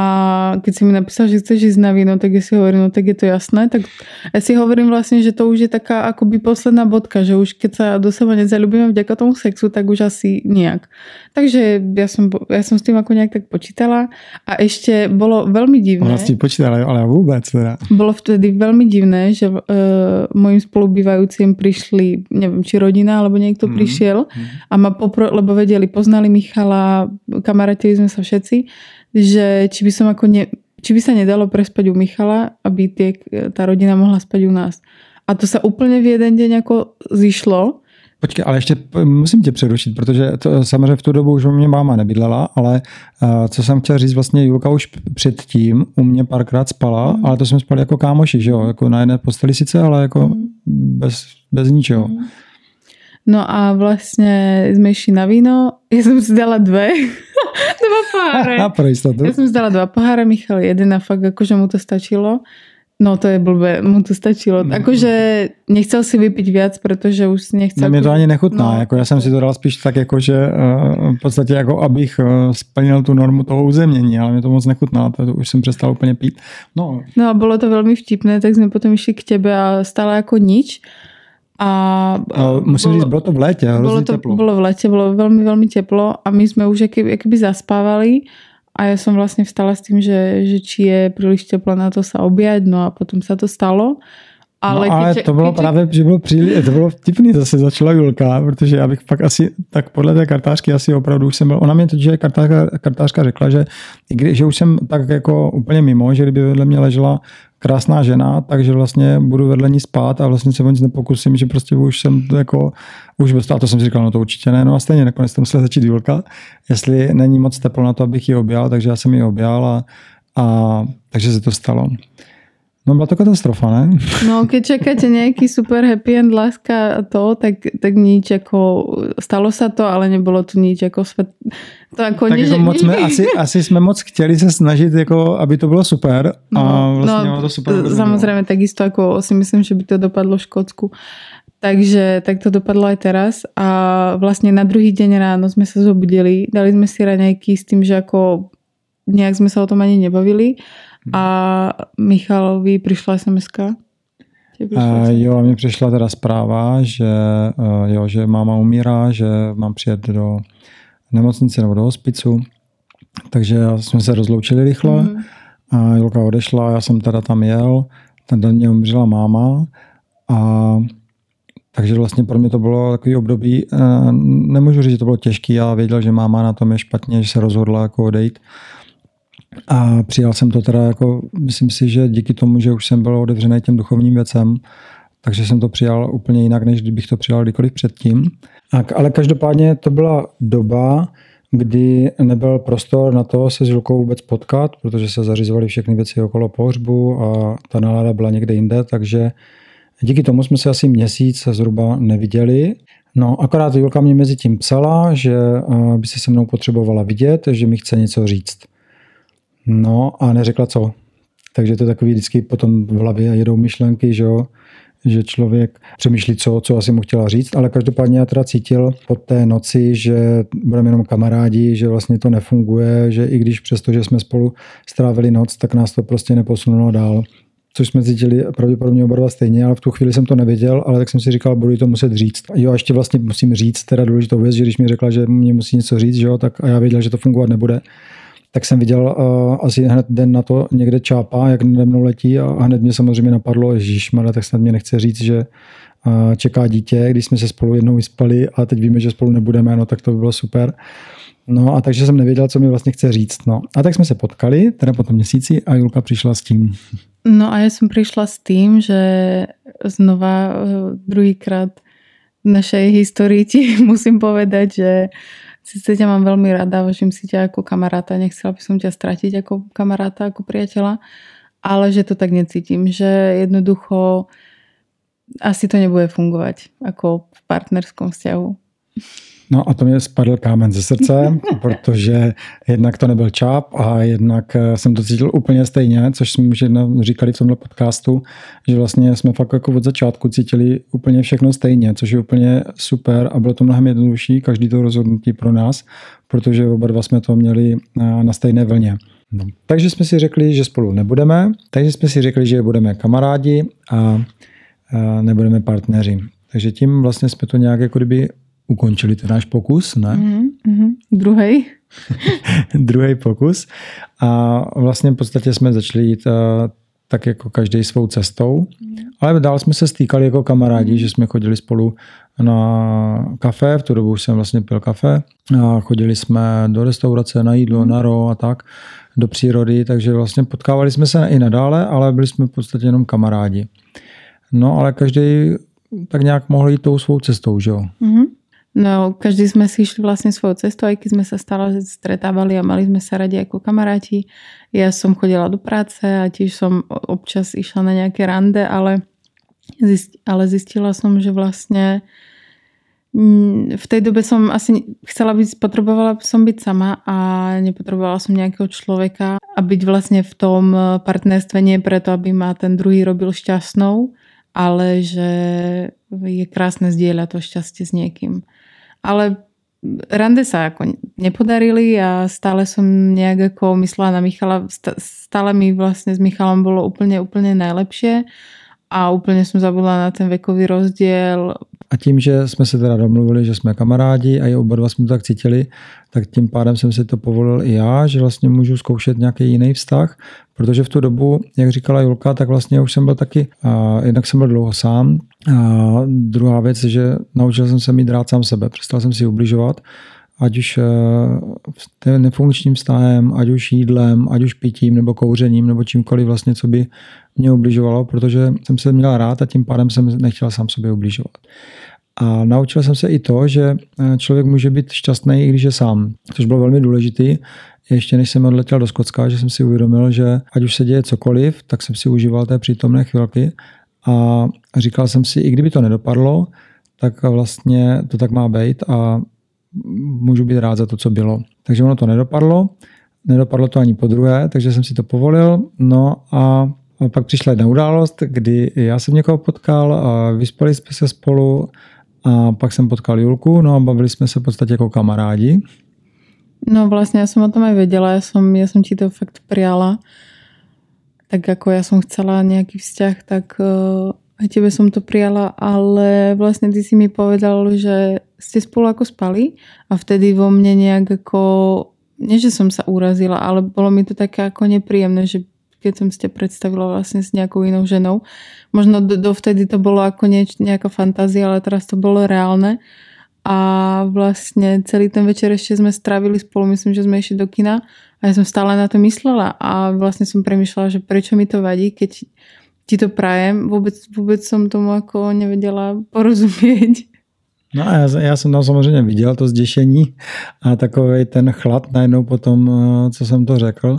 keď si mi napísal, že chceš ísť na víno, tak ja si hovorím, no tak je to jasné. Tak ja si hovorím vlastne, že to už je taká akoby posledná bodka, že už keď sa do seba nezalúbime vďaka tomu sexu, tak už asi nejak. Takže ja som, ja som s tým ako nejak tak počítala. A ešte bolo veľmi divné. Vlastne počítala, ale vôbec teda. Bolo vtedy veľmi divné, že uh, mojim spolubývajúcim prišli, neviem, či rodina, alebo niekto mm. prišiel a ma popro, lebo vedeli, poznali Michala, kamarátili sme sa všetci že či by som ako ne, či by sa nedalo prespať u Michala, aby tie, tá rodina mohla spať u nás. A to sa úplně v jeden deň jako zišlo. Počkej, ale ještě musím tě přerušit, protože to, samozřejmě v tu dobu už u mě máma nebydlela, ale uh, co jsem chtěl říct, vlastně Julka už předtím u mě párkrát spala, mm. ale to jsme spali jako kámoši, že jo? Jako na jedné posteli sice, ale jako mm. bez, bez ničeho. Mm. No a vlastně jsme išli na víno, já jsem si dala dve, poháre. Pro jistotu. Já jsem si dala dva poháre, Michal jeden a fakt jakože mu to stačilo. No to je blbé, mu to stačilo. No. Akože nechcel si vypiť viac, protože už si nechcel... No, mě to ani nechutná, no. jako já jsem si to dal spíš tak jako, že uh, v podstatě jako abych uh, splnil tu normu toho uzemnění, ale mě to moc nechutná, to už jsem přestal úplně pít. No. no a bylo to velmi vtipné, tak jsme potom išli k tebe a stále jako nič. A, a musím bylo, říct, bylo to v létě, bylo to, teplo. Bylo v létě, bylo velmi, velmi teplo a my jsme už jaký, jakýby zaspávali a já jsem vlastně vstala s tím, že, že či je příliš teplo na to se objať, no a potom se to stalo. Ale, no, ale to bylo keď... právě, že bylo příliš, to bylo vtipný, zase začala Julka, protože já bych pak asi, tak podle té kartářky asi opravdu už jsem byl, ona mě totiž kartářka, kartářka řekla, že, že už jsem tak jako úplně mimo, že kdyby vedle mě ležela krásná žena, takže vlastně budu vedle ní spát a vlastně se o nic nepokusím, že prostě už jsem jako, už bez to jsem si říkal, no to určitě ne, no a stejně nakonec to musela začít Julka, jestli není moc teplo na to, abych ji objal, takže já jsem ji objal a, a takže se to stalo. No byla to katastrofa, ne? No, keď čekáte nějaký super happy end láska a to, tak, tak nič jako, stalo se to, ale nebylo to nič jako svět, to jako tak jako moc jsme, asi, asi jsme moc chtěli se snažit, jako, aby to bylo super a no, vlastně no, to super. Samozřejmě takisto jako si myslím, že by to dopadlo v Škótsku. Takže tak to dopadlo aj teraz a vlastně na druhý den ráno jsme se zobudili, dali jsme si raňajky s tím, že jako nějak jsme se o tom ani nebavili a Michalovi přišla sms Uh, jo, a mně přišla teda zpráva, že, uh, jo, že máma umírá, že mám přijet do nemocnice nebo do hospicu. Takže jsme se rozloučili rychle. Mm. A Julka odešla, já jsem teda tam jel. Ten den mě umřela máma. A takže vlastně pro mě to bylo takový období, uh, nemůžu říct, že to bylo těžké, já věděl, že máma na tom je špatně, že se rozhodla jako odejít. A přijal jsem to teda jako, myslím si, že díky tomu, že už jsem byl otevřený těm duchovním věcem, takže jsem to přijal úplně jinak, než kdybych to přijal kdykoliv předtím. Ale každopádně to byla doba, kdy nebyl prostor na to se s Julkou vůbec potkat, protože se zařizovaly všechny věci okolo pohřbu a ta nálada byla někde jinde, takže díky tomu jsme se asi měsíc zhruba neviděli. No, akorát Julka mě mezi tím psala, že eh, by se se mnou potřebovala vidět, že mi chce něco říct. No a neřekla co. Takže to je takový vždycky potom v hlavě jedou myšlenky, že jo, že člověk přemýšlí, co, co asi mu chtěla říct, ale každopádně já teda cítil po té noci, že budeme jenom kamarádi, že vlastně to nefunguje, že i když přesto, že jsme spolu strávili noc, tak nás to prostě neposunulo dál což jsme cítili pravděpodobně oba dva stejně, ale v tu chvíli jsem to nevěděl, ale tak jsem si říkal, budu to muset říct. Jo, a ještě vlastně musím říct teda důležitou věc, že když mi řekla, že mě musí něco říct, že jo, tak a já věděl, že to fungovat nebude, tak jsem viděl uh, asi hned den na to někde čápá, jak nade mnou letí a, hned mě samozřejmě napadlo, že tak snad mě nechce říct, že uh, čeká dítě, když jsme se spolu jednou vyspali a teď víme, že spolu nebudeme, no tak to by bylo super. No a takže jsem nevěděl, co mi vlastně chce říct. No. A tak jsme se potkali, teda po tom měsíci a Julka přišla s tím. No a já jsem přišla s tím, že znova eh, druhýkrát v našej historii ti musím povedať, že Sice ťa mám veľmi rada, vážim si ťa ako kamaráta, nechcela by som ťa stratiť ako kamaráta, ako priateľa, ale že to tak necítim, že jednoducho asi to nebude fungovať ako v partnerskom vzťahu. No a to mě spadl kámen ze srdce, protože jednak to nebyl čáp a jednak eh, jsem to cítil úplně stejně, což jsme už jedna říkali v tomhle podcastu, že vlastně jsme fakt jako od začátku cítili úplně všechno stejně, což je úplně super a bylo to mnohem jednodušší, každý to rozhodnutí pro nás, protože oba dva jsme to měli na, na stejné vlně. No. Takže jsme si řekli, že spolu nebudeme, takže jsme si řekli, že budeme kamarádi a, a nebudeme partneři. Takže tím vlastně jsme to nějak jako kdyby ukončili ten náš pokus, ne? Mm-hmm. Druhý. Druhý pokus. A vlastně v podstatě jsme začali jít uh, tak jako každý svou cestou. Mm. Ale dál jsme se stýkali jako kamarádi, mm. že jsme chodili spolu na kafe, v tu dobu už jsem vlastně pil kafe. A chodili jsme do restaurace, na jídlo, na ro a tak, do přírody, takže vlastně potkávali jsme se i nadále, ale byli jsme v podstatě jenom kamarádi. No ale každý tak nějak mohl jít tou svou cestou, že jo? Mm-hmm. No, každý sme si išli vlastne svojou cestou, aj keď sme sa stále stretávali a mali sme sa radi ako kamaráti. Ja som chodila do práce a tiež som občas išla na nejaké rande, ale, zist, ale zistila som, že vlastne mm, v tej dobe som asi chcela byť, potrebovala som byť sama a nepotrebovala som nejakého človeka a byť vlastne v tom partnerstve nie preto, aby ma ten druhý robil šťastnou, ale že je krásne zdieľať to šťastie s niekým ale rande sa ako nepodarili a stále som nejak ako myslela na Michala, stále mi vlastne s Michalom bolo úplne, úplne najlepšie a úplně jsem zabudla na ten vekový rozdíl. A tím, že jsme se teda domluvili, že jsme kamarádi a i oba dva jsme to tak cítili, tak tím pádem jsem si to povolil i já, že vlastně můžu zkoušet nějaký jiný vztah, protože v tu dobu, jak říkala Julka, tak vlastně už jsem byl taky, a jednak jsem byl dlouho sám. A druhá věc je, že naučil jsem se mít rád sám sebe, přestal jsem si ubližovat ať už eh, nefunkčním vztahem, ať už jídlem, ať už pitím nebo kouřením nebo čímkoliv vlastně, co by mě ubližovalo, protože jsem se měl rád a tím pádem jsem nechtěl sám sobě ubližovat. A naučil jsem se i to, že eh, člověk může být šťastný, i když je sám, což bylo velmi důležité. Ještě než jsem odletěl do Skotska, že jsem si uvědomil, že ať už se děje cokoliv, tak jsem si užíval té přítomné chvilky a říkal jsem si, i kdyby to nedopadlo, tak vlastně to tak má být a můžu být rád za to, co bylo. Takže ono to nedopadlo, nedopadlo to ani po druhé, takže jsem si to povolil. No a pak přišla jedna událost, kdy já jsem někoho potkal a vyspali jsme se spolu a pak jsem potkal Julku, no a bavili jsme se v podstatě jako kamarádi. No vlastně já jsem o tom aj věděla, já jsem, já jsem ti to fakt prijala. Tak jako já jsem chcela nějaký vzťah, tak uh, aj tebe som to prijala, ale vlastně ty si mi povedal, že ste spolu ako spali a vtedy vo mne nejak ako, nie že som sa urazila, ale bolo mi to také ako nepríjemné, že keď som ťa predstavila vlastne s nejakou inou ženou. Možno dovtedy to bolo ako nieč, nejaká fantázia, ale teraz to bolo reálne. A vlastne celý ten večer ešte sme strávili spolu, myslím, že sme išli do kina a ja som stále na to myslela a vlastne som premyšľala, že prečo mi to vadí, keď ti to prajem. Vôbec, vôbec som tomu ako nevedela porozumieť. No a já, já jsem tam samozřejmě viděl to zděšení a takový ten chlad najednou po tom, eh, co jsem to řekl.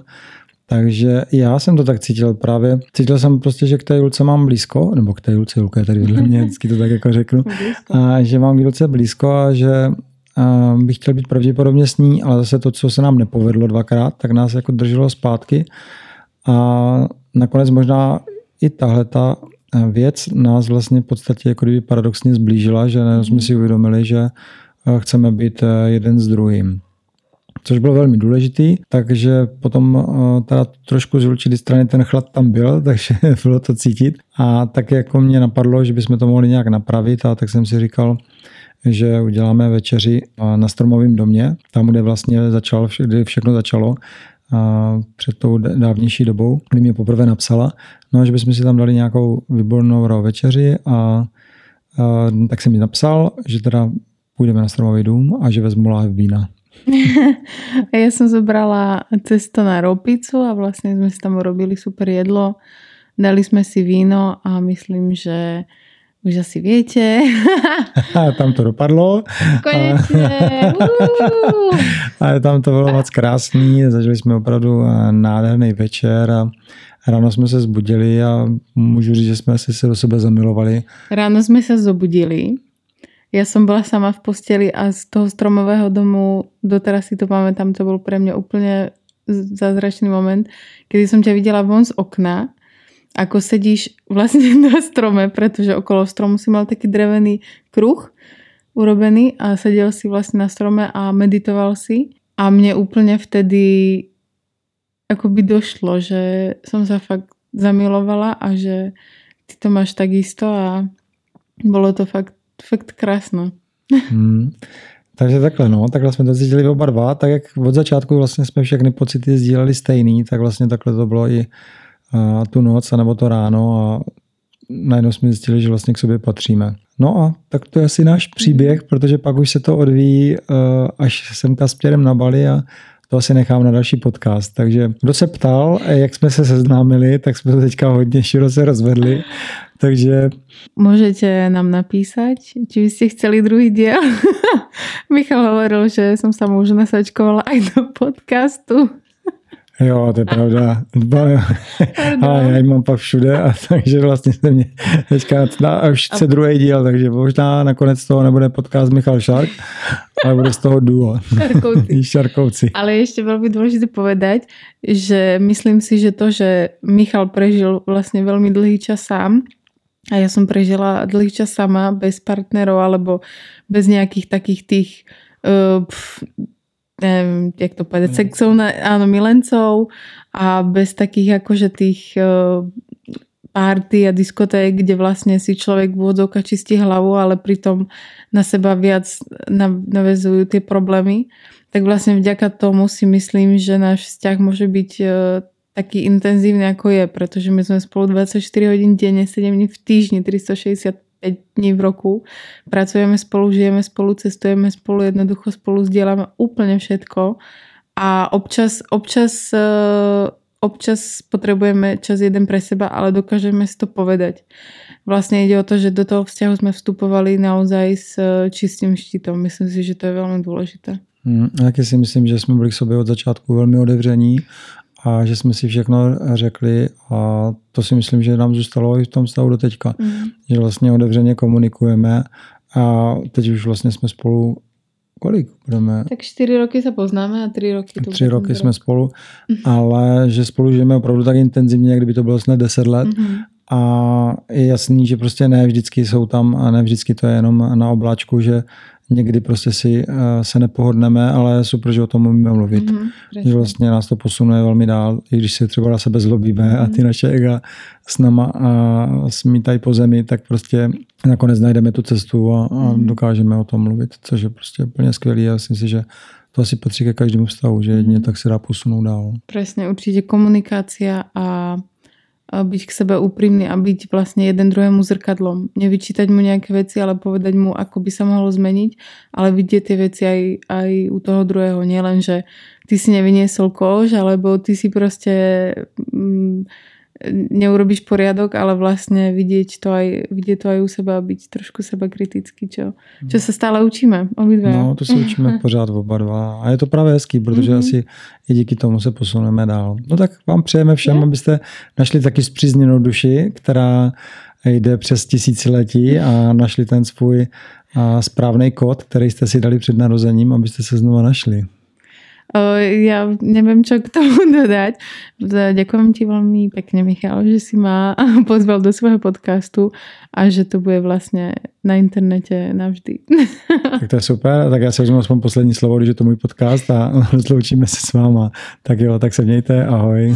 Takže já jsem to tak cítil právě. Cítil jsem prostě, že k té Julce mám blízko, nebo k té Julce, Julka je tady vedle mě, vždycky to tak jako řeknu, a že mám k Julce blízko a že a bych chtěl být pravděpodobně s ní, ale zase to, co se nám nepovedlo dvakrát, tak nás jako drželo zpátky. A nakonec možná i tahle ta věc nás vlastně v podstatě jako kdyby paradoxně zblížila, že jsme si uvědomili, že chceme být jeden s druhým. Což bylo velmi důležitý, takže potom teda trošku z určité strany ten chlad tam byl, takže bylo to cítit. A tak jako mě napadlo, že bychom to mohli nějak napravit a tak jsem si říkal, že uděláme večeři na Stromovém domě, tam, kde vlastně začal, kdy všechno začalo, před tou dávnější dobou, kdy mě poprvé napsala, no a že bychom si tam dali nějakou výbornou večeři a, a tak jsem mi napsal, že teda půjdeme na Stromový dům a že vezmu láhev vína. ja som zobrala cesto na ropicu a vlastne sme si tam urobili super jedlo. Dali sme si víno a myslím, že už asi viete. tam to dopadlo. Konečne. a tam to bylo moc krásný. Zažili jsme opravdu nádherný večer a ráno jsme se zbudili a můžu říct, že jsme se do sebe zamilovali. Ráno jsme se zobudili ja som bola sama v posteli a z toho stromového domu, doteraz si to pamätám, to bol pre mňa úplne zázračný moment, kedy som ťa videla von z okna, ako sedíš vlastne na strome, pretože okolo stromu si mal taký drevený kruh urobený a sedel si vlastne na strome a meditoval si. A mne úplne vtedy akoby došlo, že som sa fakt zamilovala a že ty to máš takisto a bolo to fakt fakt krásno. Hmm. Takže takhle, no, takhle jsme to cítili oba dva, tak jak od začátku vlastně jsme všechny pocity sdíleli stejný, tak vlastně takhle to bylo i uh, tu noc, nebo to ráno a najednou jsme zjistili, že vlastně k sobě patříme. No a tak to je asi náš příběh, protože pak už se to odvíjí uh, až semka směrem na Bali a to asi nechám na další podcast. Takže kdo se ptal, jak jsme se seznámili, tak jsme to teďka hodně široce rozvedli. Takže... Můžete nám napísať, či byste chceli druhý diel. Michal hovoril, že jsem sa už nasačkovala aj do podcastu. Jo, to je pravda. Ale já ji mám pak všude, a takže vlastně se mě teďka a už chce druhý díl, takže možná nakonec toho nebude podcast Michal Šark, ale bude z toho duo. Šarkovci. Šarkovci. Ale ještě velmi důležité povedať, že myslím si, že to, že Michal prežil vlastně velmi dlhý čas sám, a ja som prežila dlhý čas sama, bez partnerov alebo bez nejakých takých tých uh, pf, neviem, jak to povedať, mm. sexov, na, áno, milencov a bez takých akože tých uh, party a diskoték, kde vlastne si človek v úvodzovka čistí hlavu, ale pritom na seba viac navezujú tie problémy, tak vlastne vďaka tomu si myslím, že náš vzťah môže byť uh, taký intenzívny, ako je, pretože my sme spolu 24 hodín denne, 7 dní v týždni, 365 dní v roku. Pracujeme spolu, žijeme spolu, cestujeme spolu, jednoducho spolu sdielame úplne všetko. A občas, občas, eh, občas potrebujeme čas jeden pre seba, ale dokážeme si to povedať. Vlastne ide o to, že do toho vzťahu sme vstupovali naozaj s eh, čistým štítom. Myslím si, že to je veľmi dôležité. Hmm, taky si myslím, že jsme byli k sobě od začátku velmi otevření a že jsme si všechno řekli a to si myslím, že nám zůstalo i v tom stavu do teďka. Mm. Že vlastně otevřeně komunikujeme a teď už vlastně jsme spolu kolik budeme? Tak čtyři roky se poznáme a tři roky to Tři roky jsme spolu, mm. ale že spolu žijeme opravdu tak intenzivně, jak kdyby to bylo snad deset let mm-hmm. a je jasný, že prostě ne vždycky jsou tam a ne vždycky to je jenom na obláčku, že někdy prostě si uh, se nepohodneme, ale super, že o tom můžeme mluvit. Mm-hmm, že vlastně nás to posunuje velmi dál, i když si třeba na sebe zlobíme mm-hmm. a ty mhm. naše ega s náma uh, smítají po zemi, tak prostě nakonec najdeme tu cestu a, a mm-hmm. dokážeme o tom mluvit, což je prostě úplně skvělé. Já si myslím, že to asi patří ke každému vztahu, že jedině mm-hmm. tak se dá posunout dál. Přesně, určitě komunikácia a byť k sebe úprimný a byť vlastne jeden druhému zrkadlom. Nevyčítať mu nejaké veci, ale povedať mu, ako by sa mohlo zmeniť, ale vidieť tie veci aj, aj u toho druhého. Nielen, že ty si nevyniesol kož, alebo ty si proste mm, neurobiš poriadok, ale vlastně vidět to aj, vidět to aj u seba a být trošku seba kritický, čo, čo se stále učíme, obidva. No, to se učíme pořád oba dva. A je to právě hezký, protože mm-hmm. asi i díky tomu se posuneme dál. No tak vám přejeme všem, yeah. abyste našli taky zpřízněnou duši, která jde přes tisíciletí a našli ten svůj správný kód, který jste si dali před narozením, abyste se znova našli. Ja neviem, čo k tomu dodať. Ďakujem ti veľmi pekne, Michal, že si ma pozval do svojho podcastu a že to bude vlastne na internete navždy. Tak to je super. Tak já se vezmu aspoň poslední slovo, když je to můj podcast a zloučíme se s váma. Tak jo, tak se mějte. Ahoj.